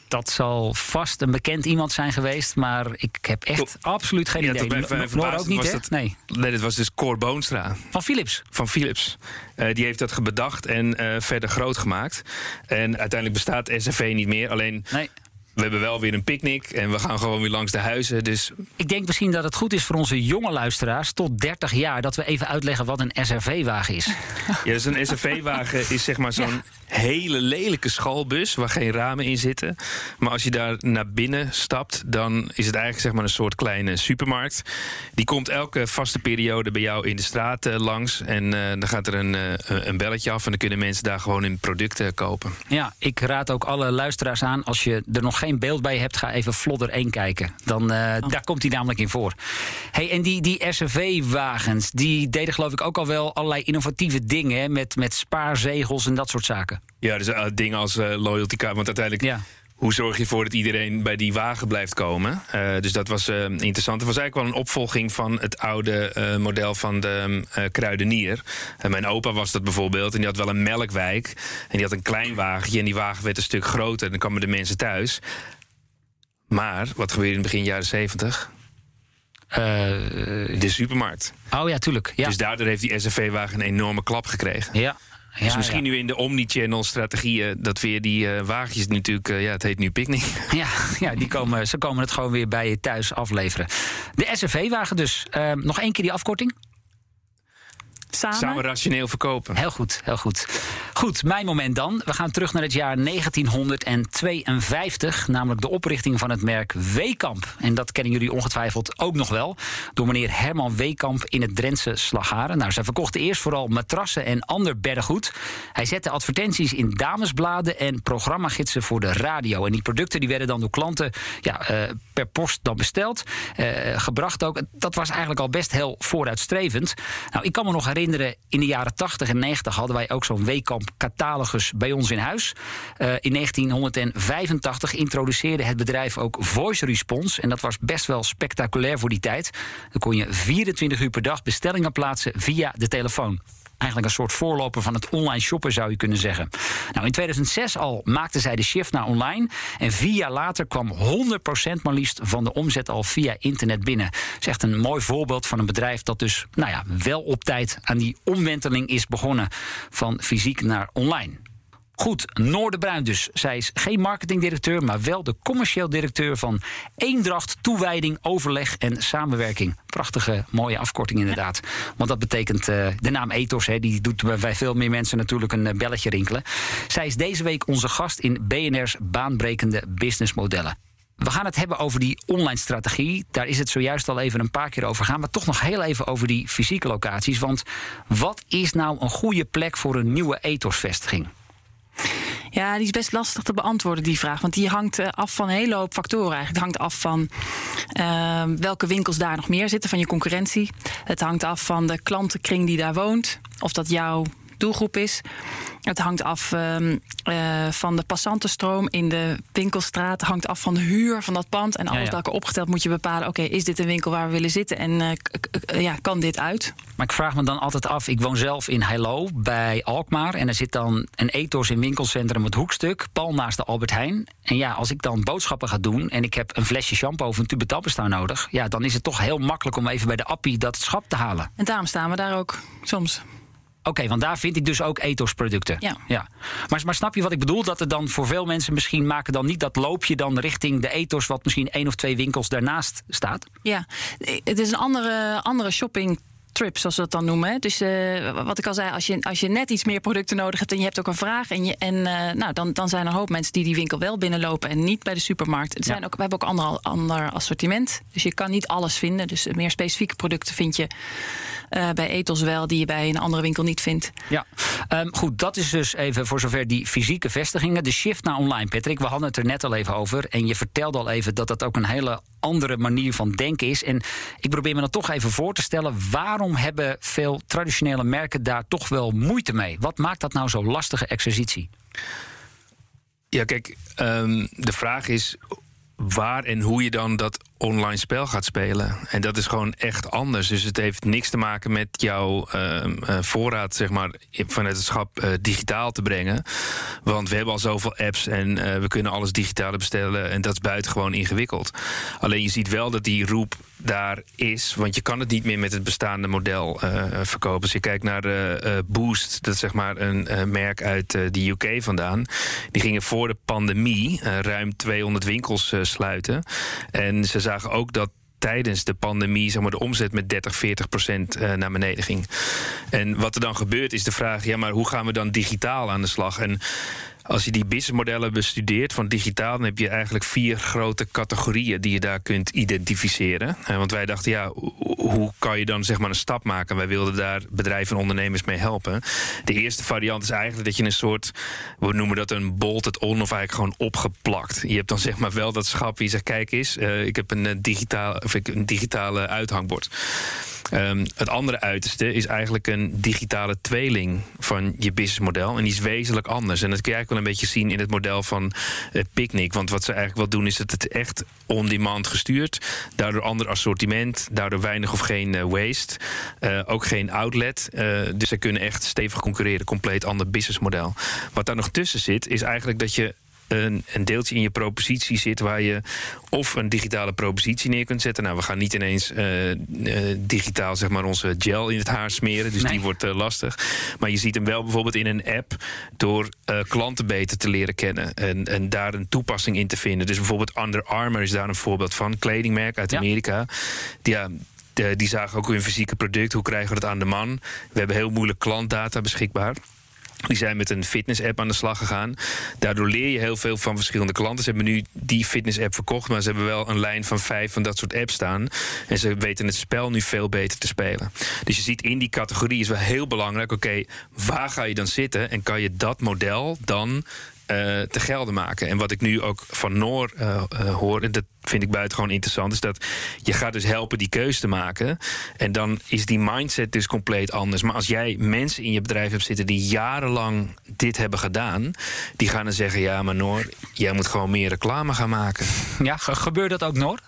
[SPEAKER 2] Dat zal vast een bekend iemand zijn geweest, maar ik heb echt absoluut geen
[SPEAKER 3] ja,
[SPEAKER 2] idee. Noor ook niet, hè?
[SPEAKER 3] Dat,
[SPEAKER 2] nee.
[SPEAKER 3] nee, dat was dus Cor Boonstra.
[SPEAKER 2] Van Philips?
[SPEAKER 3] Van Philips. Uh, die heeft dat bedacht en uh, verder groot gemaakt. En uiteindelijk bestaat SFV niet meer, alleen...
[SPEAKER 2] Nee.
[SPEAKER 3] We hebben wel weer een picknick en we gaan gewoon weer langs de huizen. Dus...
[SPEAKER 2] Ik denk misschien dat het goed is voor onze jonge luisteraars tot 30 jaar dat we even uitleggen wat een SRV-wagen is.
[SPEAKER 3] Ja, dus een SRV-wagen is zeg maar zo'n ja. hele lelijke schoolbus waar geen ramen in zitten. Maar als je daar naar binnen stapt, dan is het eigenlijk zeg maar een soort kleine supermarkt. Die komt elke vaste periode bij jou in de straat uh, langs. En uh, dan gaat er een, uh, een belletje af en dan kunnen mensen daar gewoon hun producten kopen.
[SPEAKER 2] Ja, ik raad ook alle luisteraars aan als je er nog geen beeld bij hebt, ga even Vlodder 1 kijken. Dan, uh, oh. Daar komt hij namelijk in voor. Hey, en die, die SRV-wagens, die deden geloof ik ook al wel allerlei innovatieve dingen... Hè, met, met spaarzegels en dat soort zaken.
[SPEAKER 3] Ja, dus uh, dingen als uh, loyalty card, want uiteindelijk... Ja. Hoe zorg je ervoor dat iedereen bij die wagen blijft komen? Uh, dus dat was uh, interessant. Het was eigenlijk wel een opvolging van het oude uh, model van de kruidenier. mijn opa was dat bijvoorbeeld. En die had wel een melkwijk. En die had een klein wagentje. En die wagen werd een stuk groter. En dan kwamen de mensen thuis. Maar wat gebeurde in het begin jaren zeventig? de supermarkt.
[SPEAKER 2] Oh ja, tuurlijk. Ja.
[SPEAKER 3] Dus daardoor heeft die SRV-wagen een enorme klap gekregen.
[SPEAKER 2] Ja.
[SPEAKER 3] Ja, dus misschien ja. nu in de omnichannel strategieën dat weer die uh, wagentjes natuurlijk, uh, ja, het heet nu picknick.
[SPEAKER 2] Ja, ja die komen, ze komen het gewoon weer bij je thuis afleveren. De SRV-wagen dus. Uh, nog één keer die afkorting?
[SPEAKER 1] Samen?
[SPEAKER 3] samen rationeel verkopen.
[SPEAKER 2] Heel goed, heel goed. Goed, mijn moment dan. We gaan terug naar het jaar 1952, namelijk de oprichting van het merk Weekamp. En dat kennen jullie ongetwijfeld ook nog wel, door meneer Herman Weekamp in het Drentse Slagharen. Nou, zij verkochten eerst vooral matrassen en ander beddengoed. Hij zette advertenties in damesbladen en programmagidsen voor de radio. En die producten die werden dan door klanten ja, eh, per post dan besteld, eh, gebracht ook. Dat was eigenlijk al best heel vooruitstrevend. Nou, ik kan me nog herinneren, in de jaren 80 en 90 hadden wij ook zo'n Weekamp catalogus bij ons in huis. Uh, in 1985 introduceerde het bedrijf ook voice response. En dat was best wel spectaculair voor die tijd. Dan kon je 24 uur per dag bestellingen plaatsen via de telefoon eigenlijk een soort voorloper van het online shoppen, zou je kunnen zeggen. Nou, in 2006 al maakte zij de shift naar online. En vier jaar later kwam 100% maar liefst van de omzet al via internet binnen. Dat is echt een mooi voorbeeld van een bedrijf dat dus nou ja, wel op tijd aan die omwenteling is begonnen van fysiek naar online. Goed, Noorderbruin dus. Zij is geen marketingdirecteur, maar wel de commercieel directeur van Eendracht, Toewijding, Overleg en Samenwerking. Prachtige, mooie afkorting inderdaad. Want dat betekent uh, de naam Ethos, hè, die doet bij veel meer mensen natuurlijk een belletje rinkelen. Zij is deze week onze gast in BNR's baanbrekende businessmodellen. We gaan het hebben over die online strategie. Daar is het zojuist al even een paar keer over gaan. Maar toch nog heel even over die fysieke locaties. Want wat is nou een goede plek voor een nieuwe ethosvestiging?
[SPEAKER 1] Ja, die is best lastig te beantwoorden, die vraag. Want die hangt eh, af van een hele hoop factoren eigenlijk. Het hangt af van uh, welke winkels daar nog meer zitten, van je concurrentie. Het hangt af van de klantenkring die daar woont. Of dat jouw doelgroep is. Het hangt af uh, uh, van de passantenstroom in de winkelstraat. Hangt af van de huur van dat pand. En alles ja, ja. bij elkaar opgeteld moet je bepalen... oké, okay, is dit een winkel waar we willen zitten? En uh, ja, kan dit uit?
[SPEAKER 2] Maar ik vraag me dan altijd af... ik woon zelf in Heilo bij Alkmaar... en er zit dan een ethos in winkelcentrum Het Hoekstuk... pal naast de Albert Heijn. En ja, als ik dan boodschappen ga doen... en ik heb een flesje shampoo of een tube tappenstaan nodig... ja, dan is het toch heel makkelijk om even bij de appie dat schap te halen.
[SPEAKER 1] En daarom staan we daar ook soms.
[SPEAKER 2] Oké, okay, want daar vind ik dus ook ethosproducten.
[SPEAKER 1] Ja.
[SPEAKER 2] ja. Maar, maar snap je wat ik bedoel? Dat er dan voor veel mensen misschien maken dan niet dat loopje dan richting de ethos... wat misschien één of twee winkels daarnaast staat?
[SPEAKER 1] Ja, het is een andere, andere shopping trips, zoals we dat dan noemen. Dus uh, wat ik al zei, als je, als je net iets meer producten nodig hebt en je hebt ook een vraag. En, je, en uh, nou, dan, dan zijn er een hoop mensen die die winkel wel binnenlopen en niet bij de supermarkt. Het zijn ook, we hebben ook ander, ander assortiment. Dus je kan niet alles vinden. Dus meer specifieke producten vind je uh, bij Ethos wel, die je bij een andere winkel niet vindt.
[SPEAKER 2] Ja, um, goed, dat is dus even voor zover die fysieke vestigingen. De shift naar online, Patrick, we hadden het er net al even over. En je vertelde al even dat dat ook een hele andere manier van denken is. En ik probeer me dan toch even voor te stellen... waarom hebben veel traditionele merken daar toch wel moeite mee? Wat maakt dat nou zo'n lastige exercitie?
[SPEAKER 3] Ja, kijk, um, de vraag is waar en hoe je dan dat online spel gaat spelen. En dat is gewoon echt anders. Dus het heeft niks te maken met jouw uh, uh, voorraad, zeg maar, vanuit het schap uh, digitaal te brengen. Want we hebben al zoveel apps en we kunnen alles digitaal bestellen. En dat is buitengewoon ingewikkeld. Alleen je ziet wel dat die roep daar is. Want je kan het niet meer met het bestaande model verkopen. Als je kijkt naar Boost, dat is zeg maar een merk uit de UK vandaan. Die gingen voor de pandemie ruim 200 winkels sluiten. En ze ook dat tijdens de pandemie zeg maar, de omzet met 30, 40 procent uh, naar beneden ging. En wat er dan gebeurt is de vraag: ja, maar hoe gaan we dan digitaal aan de slag? En als je die businessmodellen bestudeert van digitaal, dan heb je eigenlijk vier grote categorieën die je daar kunt identificeren. Want wij dachten, ja, hoe kan je dan zeg maar een stap maken? Wij wilden daar bedrijven en ondernemers mee helpen. De eerste variant is eigenlijk dat je een soort, we noemen dat een bolted on of eigenlijk gewoon opgeplakt. Je hebt dan zeg maar wel dat schap wie zegt, kijk eens, uh, ik heb een, digitaal, of ik een digitale uithangbord. Um, het andere uiterste is eigenlijk een digitale tweeling van je businessmodel. En die is wezenlijk anders. En dat kun je eigenlijk wel een beetje zien in het model van uh, Picnic. Want wat ze eigenlijk wel doen, is dat het echt on-demand gestuurd. Daardoor ander assortiment, daardoor weinig of geen uh, waste. Uh, ook geen outlet. dus ze kunnen echt stevig concurreren. Compleet ander businessmodel. Wat daar nog tussen zit, is eigenlijk dat je een, een, deeltje in je propositie zit waar je of een digitale propositie neer kunt zetten. Nou, we gaan niet ineens uh, uh, digitaal zeg maar onze gel in het haar smeren, dus nee. die wordt uh, lastig. Maar je ziet hem wel bijvoorbeeld in een app door klanten beter te leren kennen en, en, daar een toepassing in te vinden. Dus bijvoorbeeld Under Armour is daar een voorbeeld van, kledingmerk uit
[SPEAKER 2] ja.
[SPEAKER 3] Amerika. Die, ja, De, die zagen ook hun fysieke product. Hoe krijgen we dat aan de man? We hebben heel moeilijk klantdata beschikbaar. Die zijn met een fitness-app aan de slag gegaan. Daardoor leer je heel veel van verschillende klanten. Ze hebben nu die fitness-app verkocht, maar ze hebben wel een lijn van vijf van dat soort apps staan. En ze weten het spel nu veel beter te spelen. Dus je ziet in die categorie is wel heel belangrijk: oké, waar ga je dan zitten en kan je dat model dan te gelden maken. En wat ik nu ook van Noor uh, uh, hoor, en dat vind ik buitengewoon interessant, is dat je gaat dus helpen die keuze te maken. En dan is die mindset dus compleet anders. Maar als jij mensen in je bedrijf hebt zitten die jarenlang dit hebben gedaan, die gaan dan zeggen: Ja, maar Noor, jij moet gewoon meer reclame gaan maken.
[SPEAKER 2] Ja, gebeurt dat ook, Noor?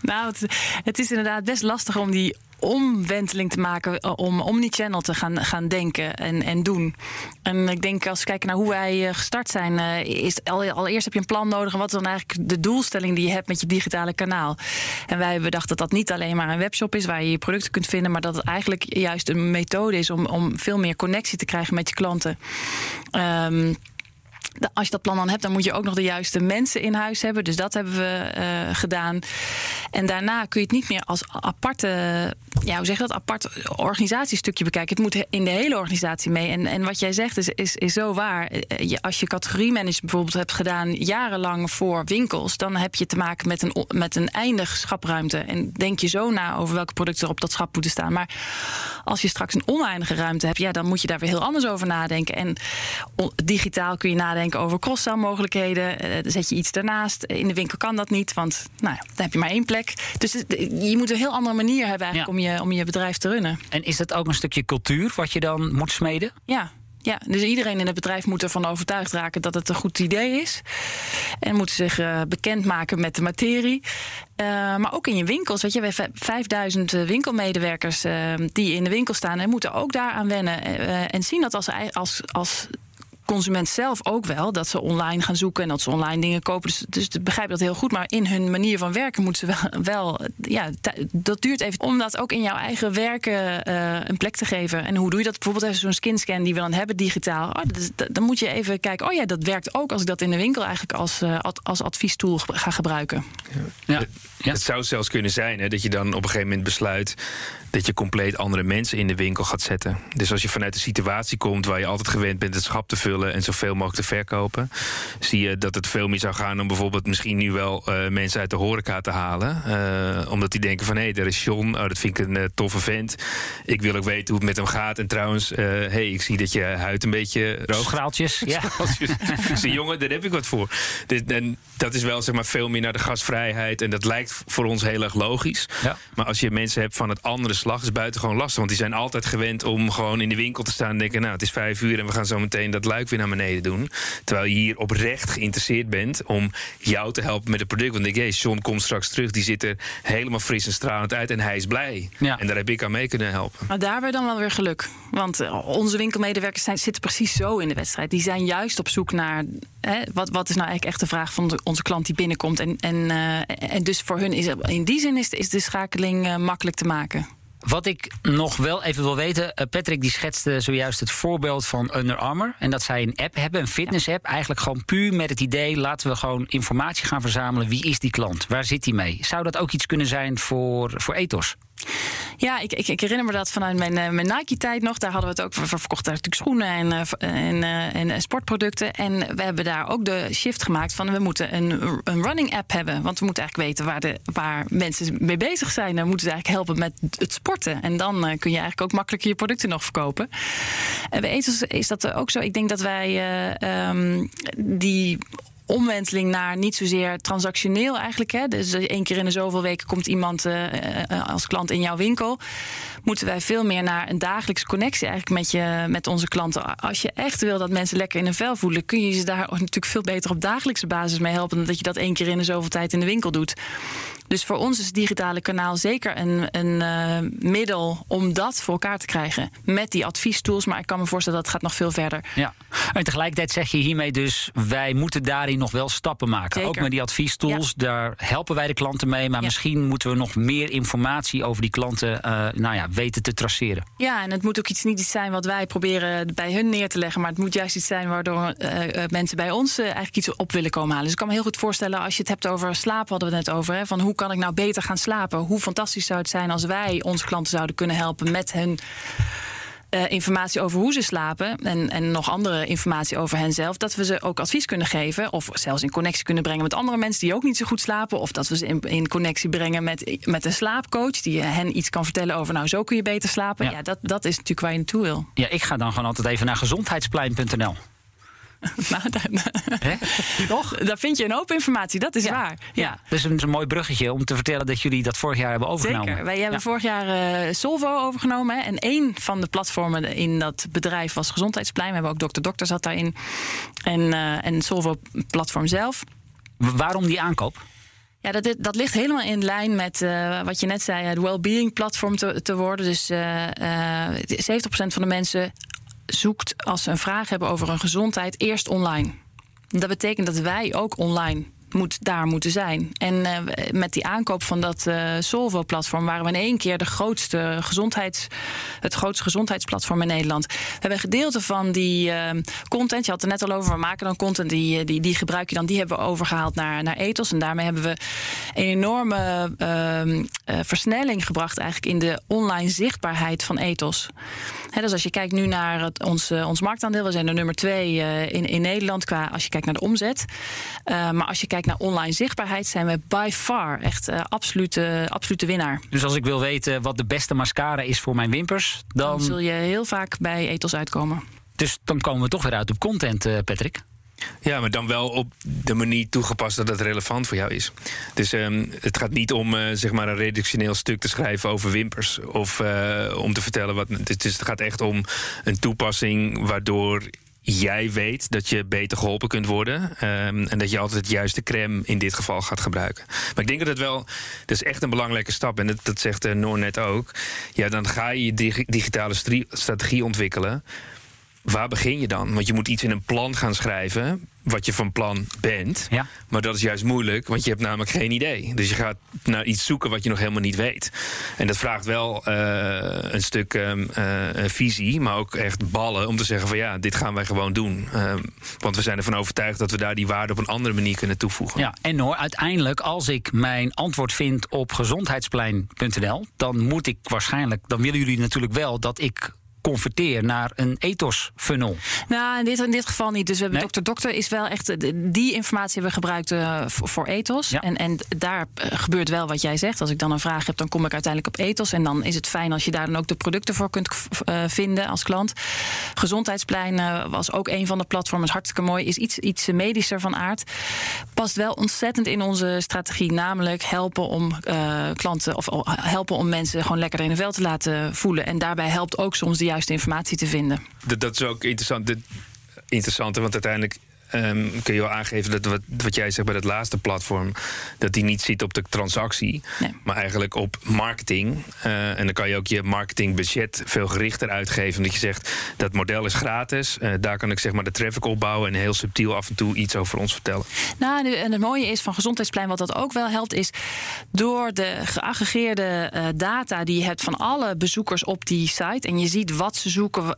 [SPEAKER 1] Nou, het, het is inderdaad best lastig om die omwenteling te maken eh, om omnichannel te gaan, gaan denken en, en doen. En ik denk als we kijken naar hoe wij eh, gestart zijn, uh, is allereerst heb je een plan nodig. En wat is dan eigenlijk de doelstelling die je hebt met je digitale kanaal? En wij hebben bedacht dat dat niet alleen maar een webshop is waar je je producten kunt vinden, maar dat het eigenlijk juist een methode is om, om veel meer connectie te krijgen met je klanten. Um, als je dat plan dan hebt, dan moet je ook nog de juiste mensen in huis hebben. Dus dat hebben we uh, gedaan. En daarna kun je het niet meer als aparte, ja, hoe zeg je dat, apart organisatiestukje bekijken. Het moet in de hele organisatie mee. En, en wat jij zegt is, is, is zo waar. Eh, je, als je categoriemanagement bijvoorbeeld hebt gedaan jarenlang voor winkels, dan heb je te maken met een, met een eindig schapruimte. En denk je zo na over welke producten er op dat schap moeten staan. Maar als je straks een oneindige ruimte hebt, ja, dan moet je daar weer heel anders over nadenken. En digitaal kun je nadenken over cross mogelijkheden. Uh, dan zet je iets daarnaast. In de winkel kan dat niet, want nou, dan heb je maar één plek. Dus je moet een heel andere manier hebben eigenlijk om, je, om je bedrijf te runnen.
[SPEAKER 2] En is dat ook een stukje cultuur wat je dan moet smeden?
[SPEAKER 1] Ja, ja, dus iedereen in het bedrijf moet ervan overtuigd raken dat het een goed idee is. En moet zich uh, bekendmaken met de materie. Uh, maar ook in je winkels. Weet je, we hebben 5000 winkelmedewerkers uh, die in de winkel staan en moeten ook daaraan wennen. en zien dat als, als, als consument zelf ook wel. Dat ze online gaan zoeken en dat ze online dingen kopen. Dus, dus ik begrijp dat heel goed. Maar in hun manier van werken moeten ze wel. wel ja, dat duurt even. Om dat ook in jouw eigen werken uh, een plek te geven. En hoe doe je dat? Bijvoorbeeld even zo'n skinscan die we dan hebben digitaal. Oh, dan moet je even kijken. Oh ja, dat werkt ook als ik dat in de winkel eigenlijk als, uh, als adviestool ga gebruiken.
[SPEAKER 3] Ja. ja. Ja. Het zou zelfs kunnen zijn hè, dat je dan op een gegeven moment besluit dat je compleet andere mensen in de winkel gaat zetten. Dus als je vanuit de situatie komt waar je altijd gewend bent het schap te vullen en zoveel mogelijk te verkopen, zie je dat het veel meer zou gaan om bijvoorbeeld misschien nu wel uh, mensen uit de horeca te halen. Uh, omdat die denken van hé, hey, daar is John, oh, dat vind ik een uh, toffe vent. Ik wil ook weten hoe het met hem gaat. En trouwens, hé, hey, ik zie dat je huid een beetje rookt.
[SPEAKER 2] Schraaltjes. Ja.
[SPEAKER 3] dus jongen, daar heb ik wat voor. Dit, en dat is wel zeg maar veel meer naar de gasvrijheid. En dat lijkt voor ons heel erg logisch. Ja. Maar als je mensen hebt van het andere slag, is buitengewoon lastig. Want die zijn altijd gewend om gewoon in de winkel te staan en denken: Nou, het is vijf uur en we gaan zo meteen dat luik weer naar beneden doen. Terwijl je hier oprecht geïnteresseerd bent om jou te helpen met het product. Want ik denk: John komt straks terug, die zit er helemaal fris en stralend uit en hij is blij. Ja. En daar heb ik aan mee kunnen helpen.
[SPEAKER 1] Maar daar hebben we dan wel weer geluk. Want eh, onze winkelmedewerkers zijn, zitten precies zo in de wedstrijd. Die zijn juist op zoek naar hè, wat, wat is nou eigenlijk echt de vraag van onze klant die binnenkomt. En, en, uh, en dus voor hun is in die zin is, is de schakeling uh, makkelijk te maken.
[SPEAKER 2] Wat ik nog wel even wil weten, uh, Patrick die schetste zojuist het voorbeeld van Under Armour. En dat zij een app hebben, een fitness-app. Eigenlijk gewoon puur met het idee, laten we gewoon informatie gaan verzamelen. Wie is die klant? Waar zit hij mee? Zou dat ook iets kunnen zijn voor, voor ethos?
[SPEAKER 1] Ja, ik, ik, ik, herinner me dat vanuit mijn, eh, mijn Nike-tijd nog. Daar hadden we het ook. We verkochten natuurlijk schoenen en, eh, en, eh, en, sportproducten. En we hebben daar ook de shift gemaakt van we moeten een, een running app hebben. Want we moeten eigenlijk weten waar, de, waar mensen mee bezig zijn. Dan moeten ze eigenlijk helpen met het sporten. En dan kun je eigenlijk ook makkelijker je producten nog verkopen. En bij Ethos is dat ook zo. Ik denk dat wij um, die omwenteling naar niet zozeer transactioneel eigenlijk. Hè. Dus één keer in de zoveel weken komt iemand uh, als klant in jouw winkel. Moeten wij veel meer naar een dagelijkse connectie eigenlijk met, je, met onze klanten. Als je echt wil dat mensen lekker in hun vel voelen, kun je ze daar natuurlijk veel beter op dagelijkse basis mee helpen dan dat je dat één keer in de zoveel tijd in de winkel doet. Dus voor ons is het digitale kanaal zeker een, een uh, middel om dat voor elkaar te krijgen. Met die adviestools. Maar ik kan me voorstellen dat het gaat nog veel verder.
[SPEAKER 2] Ja. En tegelijkertijd zeg je hiermee dus, wij moeten daarin nog wel stappen maken. Zeker. Ook met die adviestools, ja. daar helpen wij de klanten mee. Maar ja. misschien moeten we nog meer informatie over die klanten uh, nou ja, weten te traceren.
[SPEAKER 1] Ja, en het moet ook iets niet iets zijn wat wij proberen bij hun neer te leggen. Maar het moet juist iets zijn waardoor uh, mensen bij ons uh, eigenlijk iets op willen komen halen. Dus ik kan me heel goed voorstellen als je het hebt over slapen, hadden we het net over. Hè, van hoe kan ik nou beter gaan slapen? Hoe fantastisch zou het zijn als wij onze klanten zouden kunnen helpen met hun uh, informatie over hoe ze slapen en, en nog andere informatie over henzelf, dat we ze ook advies kunnen geven of zelfs in connectie kunnen brengen met andere mensen die ook niet zo goed slapen, of dat we ze in, in connectie brengen met, met een slaapcoach die hen iets kan vertellen over nou zo kun je beter slapen. Ja, ja dat, dat is natuurlijk waar je naartoe wil.
[SPEAKER 2] Ja, ik ga dan gewoon altijd even naar gezondheidsplein.nl.
[SPEAKER 1] nou, daar, Toch? Daar vind je een hoop informatie, dat is waar. Ja.
[SPEAKER 2] ja. Dus een, een mooi bruggetje om te vertellen dat jullie dat vorig jaar hebben overgenomen.
[SPEAKER 1] Zeker. Wij hebben vorig jaar uh, Solvo overgenomen. Hè. En één van de platformen in dat bedrijf was Gezondheidsplein. We hebben ook Dr. Dokter zat daarin. En, uh, en Solvo-platform zelf.
[SPEAKER 2] waarom die aankoop?
[SPEAKER 1] Ja, dat, dat ligt helemaal in lijn met uh, wat je net zei, het well-being platform te, te worden. Dus uh, uh, 70% van de mensen zoekt als ze een vraag hebben over hun gezondheid eerst online. Dat betekent dat wij ook online moet daar moeten zijn. En uh, met die aankoop van dat uh, Solvo-platform waren we in één keer de grootste gezondheids, het grootste gezondheidsplatform in Nederland. We hebben een gedeelte van die uh, content, je had het net al over, we maken dan content, die, die, die gebruik je dan, die hebben we overgehaald naar, naar Ethos. En daarmee hebben we een enorme versnelling gebracht eigenlijk in de online zichtbaarheid van Ethos. Dus als je kijkt nu naar het, ons, ons marktaandeel, we zijn de nummer twee in, in Nederland qua als je kijkt naar de omzet. maar als je kijkt naar online zichtbaarheid, zijn we by far echt uh, absolute, absolute winnaar.
[SPEAKER 2] Dus als ik wil weten wat de beste mascara is voor mijn wimpers, dan...
[SPEAKER 1] dan zul je heel vaak bij Ethos uitkomen.
[SPEAKER 2] Dus dan komen we toch weer uit op content, uh, Patrick.
[SPEAKER 3] Ja, maar dan wel op de manier toegepast dat het relevant voor jou is. Dus um, het gaat niet om uh, zeg maar een reductioneel stuk te schrijven over wimpers. Of uh, om te vertellen wat. Het, is, het gaat echt om een toepassing waardoor jij weet dat je beter geholpen kunt worden. Um, en dat je altijd het juiste crème in dit geval gaat gebruiken. Maar ik denk dat het wel, dat is echt een belangrijke stap. En dat, dat zegt uh, Noor net ook. Ja, dan ga je je digitale strategie ontwikkelen. Waar begin je dan? Want je moet iets in een plan gaan schrijven wat je van plan bent. Ja. Maar dat is juist moeilijk, want je hebt namelijk geen idee. Dus je gaat naar iets zoeken wat je nog helemaal niet weet. En dat vraagt wel uh, een stuk uh, visie, maar ook echt ballen om te zeggen van ja, dit gaan wij gewoon doen. Uh, want we zijn ervan overtuigd dat we daar die waarde op een andere manier kunnen toevoegen.
[SPEAKER 2] Ja, en hoor, uiteindelijk als ik mijn antwoord vind op gezondheidsplein.nl, dan moet ik waarschijnlijk, dan willen jullie natuurlijk wel dat ik converteer naar een ethos-funnel?
[SPEAKER 1] Nou, in dit, in dit geval niet. Dus we hebben nee? Dokter Dokter is wel echt. Die informatie hebben we gebruikt uh, voor ethos. Ja. En, en daar uh, gebeurt wel wat jij zegt. Als ik dan een vraag heb, dan kom ik uiteindelijk op ethos. En dan is het fijn als je daar dan ook de producten voor kunt uh, vinden als klant. Gezondheidsplein was ook een van de platforms. Hartstikke mooi. Is iets, iets medischer van aard. Past wel ontzettend in onze strategie. Namelijk helpen om klanten of helpen om mensen gewoon lekker in de vel te laten voelen. En daarbij helpt ook soms de juiste informatie te vinden.
[SPEAKER 3] Dat, dat is ook interessant. Interessant, want uiteindelijk Um, kun je wel aangeven dat wat, wat jij zegt bij het laatste platform, dat die niet zit op de transactie, nee. maar eigenlijk op marketing. Uh, en dan kan je ook je marketingbudget veel gerichter uitgeven. Omdat je zegt dat model is gratis. Uh, daar kan ik zeg maar de traffic opbouwen en heel subtiel af en toe iets over ons vertellen.
[SPEAKER 1] Nou, en het mooie is van Gezondheidsplein, wat dat ook wel helpt, is door de geaggregeerde uh, data die je hebt van alle bezoekers op die site. En je ziet wat ze zoeken,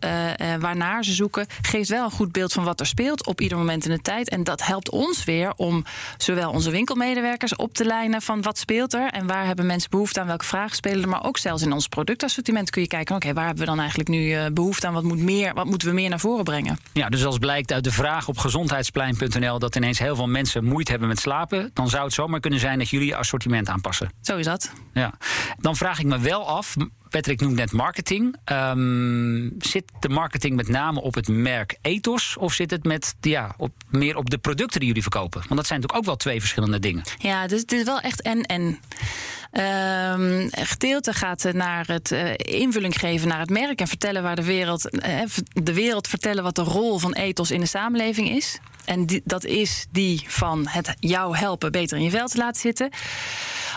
[SPEAKER 1] waarnaar ze zoeken, geeft wel een goed beeld van wat er speelt op ieder moment tijd. En dat helpt ons weer om zowel onze winkelmedewerkers op te lijnen van wat speelt er en waar hebben mensen behoefte aan, welke vragen spelen er. Maar ook zelfs in ons productassortiment kun je kijken, oké, waar hebben we dan eigenlijk nu uh, behoefte aan? Wat, moet meer, wat moeten we meer naar voren brengen?
[SPEAKER 2] Ja, dus als blijkt uit de vraag op gezondheidsplein.nl dat ineens heel veel mensen moeite hebben met slapen, dan zou het zomaar kunnen zijn dat jullie je assortiment aanpassen.
[SPEAKER 1] Zo is dat.
[SPEAKER 2] Ja. Dan vraag ik me wel af, Patrick noemt net marketing. Um, zit de marketing met name op het merk Ethos? Of zit het met, ja, op, meer op de producten die jullie verkopen? Want dat zijn natuurlijk ook wel twee verschillende dingen.
[SPEAKER 1] Ja, dus het is wel echt en-en. Um, gedeelte gaat naar het uh, invulling geven naar het merk en vertellen waar de wereld, uh, de wereld vertellen wat de rol van ethos in de samenleving is. En die, dat is die van het jou helpen beter in je vel te laten zitten.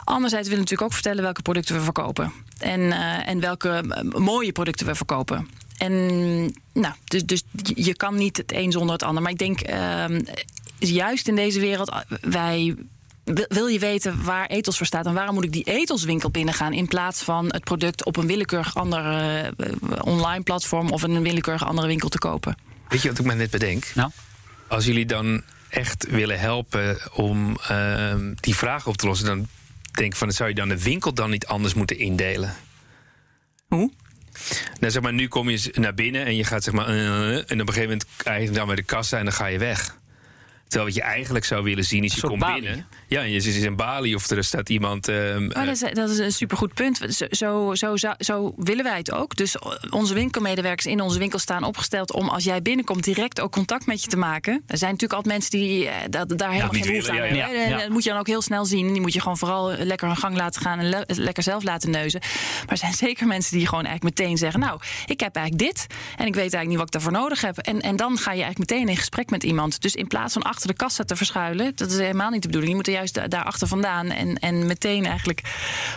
[SPEAKER 1] Anderzijds willen we natuurlijk ook vertellen welke producten we verkopen. En, uh, en welke mooie producten we verkopen. En nou, dus, dus je kan niet het een zonder het ander. Maar ik denk uh, juist in deze wereld, wij wil- je weten waar Ethos voor staat en waarom moet ik die Ethoswinkel binnengaan in plaats van het product op een willekeurig ander eh, eh, online platform of in een willekeurig andere winkel te kopen?
[SPEAKER 3] Weet je wat ik me net bedenk?
[SPEAKER 2] Nou,
[SPEAKER 3] Als jullie dan echt willen helpen om ehm, die vraag op te lossen, dan denk ik van, zou je dan de winkel dan niet anders moeten indelen?
[SPEAKER 1] Hoe?
[SPEAKER 3] Nou, zeg maar, nu kom je naar binnen en je gaat zeg maar, en op een gegeven moment eigenlijk dan bij de kassa en dan ga je weg. Terwijl wat je eigenlijk zou willen zien is je komt
[SPEAKER 2] balie.
[SPEAKER 3] binnen. Ja, en je zit in Bali of er staat iemand. ehm,
[SPEAKER 1] Maar dat, is, dat is een supergoed punt. Zo, zo, zo, willen wij het ook. Dus onze winkelmedewerkers in onze winkel staan opgesteld om als jij binnenkomt direct ook contact met je te maken. Er zijn natuurlijk altijd mensen die eh, dat, daar helemaal geen behoefte aan
[SPEAKER 3] ja,
[SPEAKER 1] hebben.
[SPEAKER 2] ja. Ja.
[SPEAKER 1] Dat moet je dan ook heel snel zien. Die moet je gewoon vooral lekker hun gang laten gaan en le- lekker zelf laten neuzen. Maar er zijn zeker mensen die gewoon eigenlijk meteen zeggen: Nou, ik heb eigenlijk dit en ik weet eigenlijk niet wat ik daarvoor nodig heb. En, en dan ga je eigenlijk meteen in gesprek met iemand. Dus in plaats van achter de kassa te verschuilen, dat is helemaal niet de bedoeling. Je moet er juist da- daarachter vandaan en, en meteen eigenlijk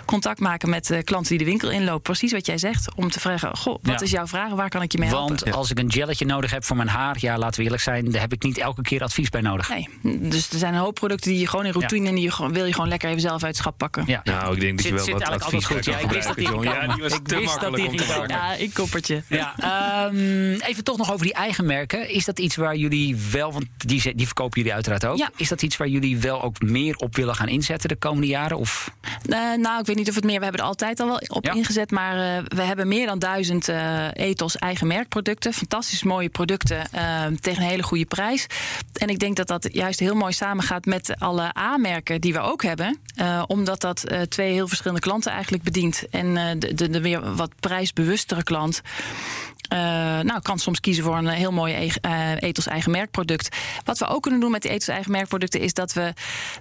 [SPEAKER 1] contact maken met eh, klanten die de winkel inlopen. Precies wat jij zegt, om te vragen: Goh, wat
[SPEAKER 2] Ja.
[SPEAKER 1] is jouw vraag? Waar kan ik je mee helpen?
[SPEAKER 2] want als ik een gelletje nodig heb voor mijn haar, ja, laten we eerlijk zijn, daar heb ik niet elke keer advies bij nodig.
[SPEAKER 1] Nee, dus er zijn een hoop producten die je gewoon in routine en die je gewoon, wil je gewoon lekker even zelf uit het schap pakken.
[SPEAKER 2] Ja.
[SPEAKER 3] nou, ik denk dat je wel
[SPEAKER 2] zit
[SPEAKER 3] wat
[SPEAKER 2] eigenlijk
[SPEAKER 3] advies
[SPEAKER 2] altijd goed. Ja, ik wist dat die.
[SPEAKER 3] Ja, die was te
[SPEAKER 2] Ik wist dat
[SPEAKER 3] makkelijk
[SPEAKER 2] die
[SPEAKER 3] om te maken.
[SPEAKER 1] Ja, ik koppertje.
[SPEAKER 2] Ja, ehm, even toch nog over die eigen merken. Is dat iets waar jullie wel, want die, die verkopen jullie uiteraard ook.
[SPEAKER 1] Ja.
[SPEAKER 2] Is dat iets waar jullie wel ook meer op willen gaan inzetten de komende jaren? Of
[SPEAKER 1] Eh, nou, ik weet niet of het meer. We hebben er altijd al wel op
[SPEAKER 2] Ja.
[SPEAKER 1] ingezet. Maar eh, we hebben meer dan duizend eh ethos eigen merkproducten. Fantastisch mooie producten tegen een hele goede prijs. En ik denk dat dat juist heel mooi samengaat met alle A-merken die we ook hebben. Omdat dat twee heel verschillende klanten eigenlijk bedient. En de, de, de weer wat prijsbewustere klant. Eh, nou, kan soms kiezen voor een heel mooi eigen- eh, ethos eigen merkproduct. Wat we ook kunnen doen met die ethos eigen merkproducten is dat we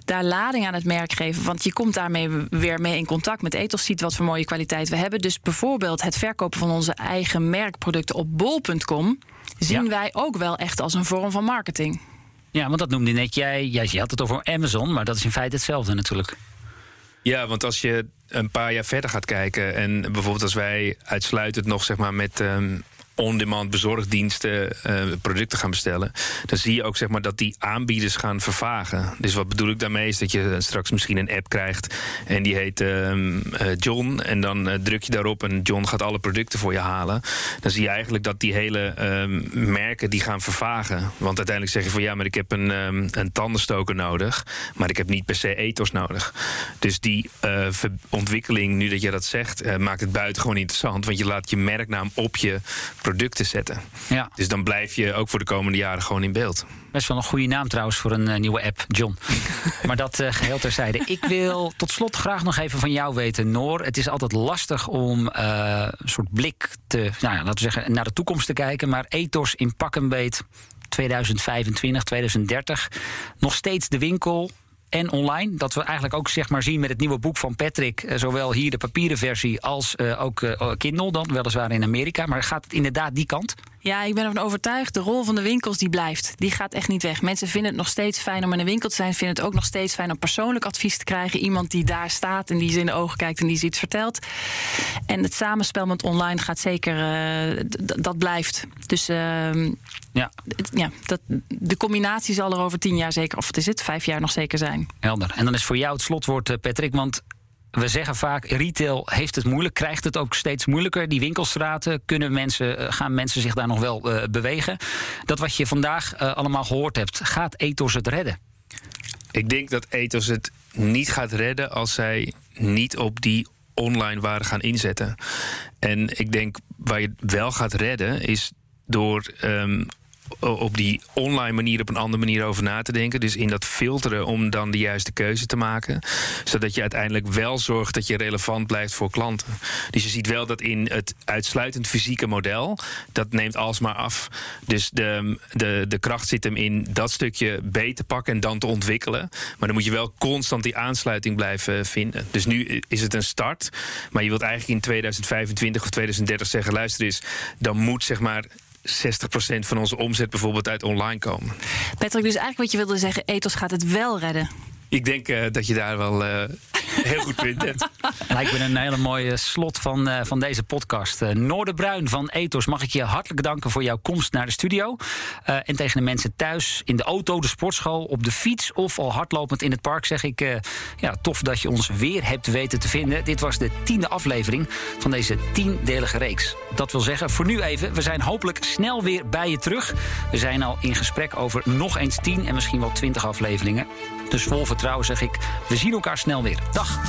[SPEAKER 1] daar lading aan het merk geven. Want je komt daarmee weer mee in contact met ethos, ziet wat voor mooie kwaliteit we hebben. Dus bijvoorbeeld het verkopen van onze eigen merkproducten op bol.com zien
[SPEAKER 2] Ja.
[SPEAKER 1] wij ook wel echt als een vorm van marketing.
[SPEAKER 2] ja, want dat noemde net jij. jij je had het over Amazon, maar dat is in feite hetzelfde natuurlijk.
[SPEAKER 3] Ja, want als je een paar jaar verder gaat kijken en bijvoorbeeld als wij uitsluitend nog zeg maar met ehm, on-demand bezorgdiensten eh, producten gaan bestellen, dan zie je ook zeg maar dat die aanbieders gaan vervagen. Dus wat bedoel ik daarmee is dat je straks misschien een app krijgt en die heet ehm, eh, John en dan eh, druk je daarop en John gaat alle producten voor je halen. Dan zie je eigenlijk dat die hele ehm, merken die gaan vervagen. Want uiteindelijk zeg je van ja, maar ik heb een, ehm, een tandenstoker nodig, maar ik heb niet per se ethos nodig. Dus die ontwikkeling, nu dat je dat zegt, maakt het buitengewoon interessant. Want je laat je merknaam op je producten zetten.
[SPEAKER 2] Ja,
[SPEAKER 3] Dus dan blijf je ook voor de komende jaren gewoon in beeld.
[SPEAKER 2] best wel een goede naam trouwens voor een eh, nieuwe app, John. maar dat eh, geheel terzijde. Ik wil tot slot graag nog even van jou weten, Noor. Het is altijd lastig om eh, een soort blik te, nou ja, laten we zeggen, naar de toekomst te kijken. Maar ethos in pak en beet 2025, 2030. Nog steeds de winkel. En online, dat we eigenlijk ook zeg maar zien met het nieuwe boek van Patrick, eh, zowel hier de papieren versie als eh, ook eh, Kindle, dan weliswaar in Amerika. Maar gaat het inderdaad die kant?
[SPEAKER 1] Ja, ik ben ervan overtuigd. De rol van de winkels die blijft. Die gaat echt niet weg. Mensen vinden het nog steeds fijn om in een winkel te zijn. Vinden het ook nog steeds fijn om persoonlijk advies te krijgen. Iemand die daar staat en die ze in de ogen kijkt en die ze iets vertelt. En het samenspel met online gaat zeker. dat blijft. Dus ehm,
[SPEAKER 2] Ja,
[SPEAKER 1] het- ja, dat, de combinatie zal er over tien jaar zeker, of wat is het, vijf jaar nog zeker zijn.
[SPEAKER 2] Helder. En dan is voor jou het slotwoord, eh, Patrick. Want we zeggen vaak, retail heeft het moeilijk, krijgt het ook steeds moeilijker. Die winkelstraten, kunnen mensen, eh, gaan mensen zich daar nog wel eh, bewegen? Dat wat je vandaag allemaal gehoord hebt, gaat Ethos het redden?
[SPEAKER 3] Ik denk dat Ethos het niet gaat redden als zij niet op die online waarde gaan inzetten. En ik denk waar je het wel gaat redden is door ehm, op die online manier op een andere manier over na te denken. Dus in dat filteren om dan de juiste keuze te maken. Zodat je uiteindelijk wel zorgt dat je relevant blijft voor klanten. Dus je ziet wel dat in het uitsluitend fysieke model, dat neemt alsmaar af. Dus de, de, de kracht zit hem in dat stukje beter pakken en dan te ontwikkelen. Maar dan moet je wel constant die aansluiting blijven vinden. Dus nu is het een start. Maar je wilt eigenlijk in 2025 of 2030 zeggen: luister eens, dan moet zeg maar 60% van onze omzet bijvoorbeeld uit online komen.
[SPEAKER 1] Patrick, dus eigenlijk wat je wilde zeggen, Ethos gaat het wel redden.
[SPEAKER 3] Ik denk eh, dat je daar wel eh, heel goed punt hebt.
[SPEAKER 2] Lijkt me een hele mooie slot van, uh, van deze podcast. Noorderbruin van Ethos, mag ik je hartelijk danken voor jouw komst naar de studio. En tegen de mensen thuis, in de auto, de sportschool, op de fiets of al hardlopend in het park, zeg ik ja, tof dat je ons weer hebt weten te vinden. Dit was de tiende aflevering van deze tiendelige reeks. Dat wil zeggen, voor nu even, we zijn hopelijk snel weer bij je terug. We zijn al in gesprek over nog eens tien en misschien wel twintig afleveringen. Dus vol vertrouwen zeg ik, we zien elkaar snel weer. Dag.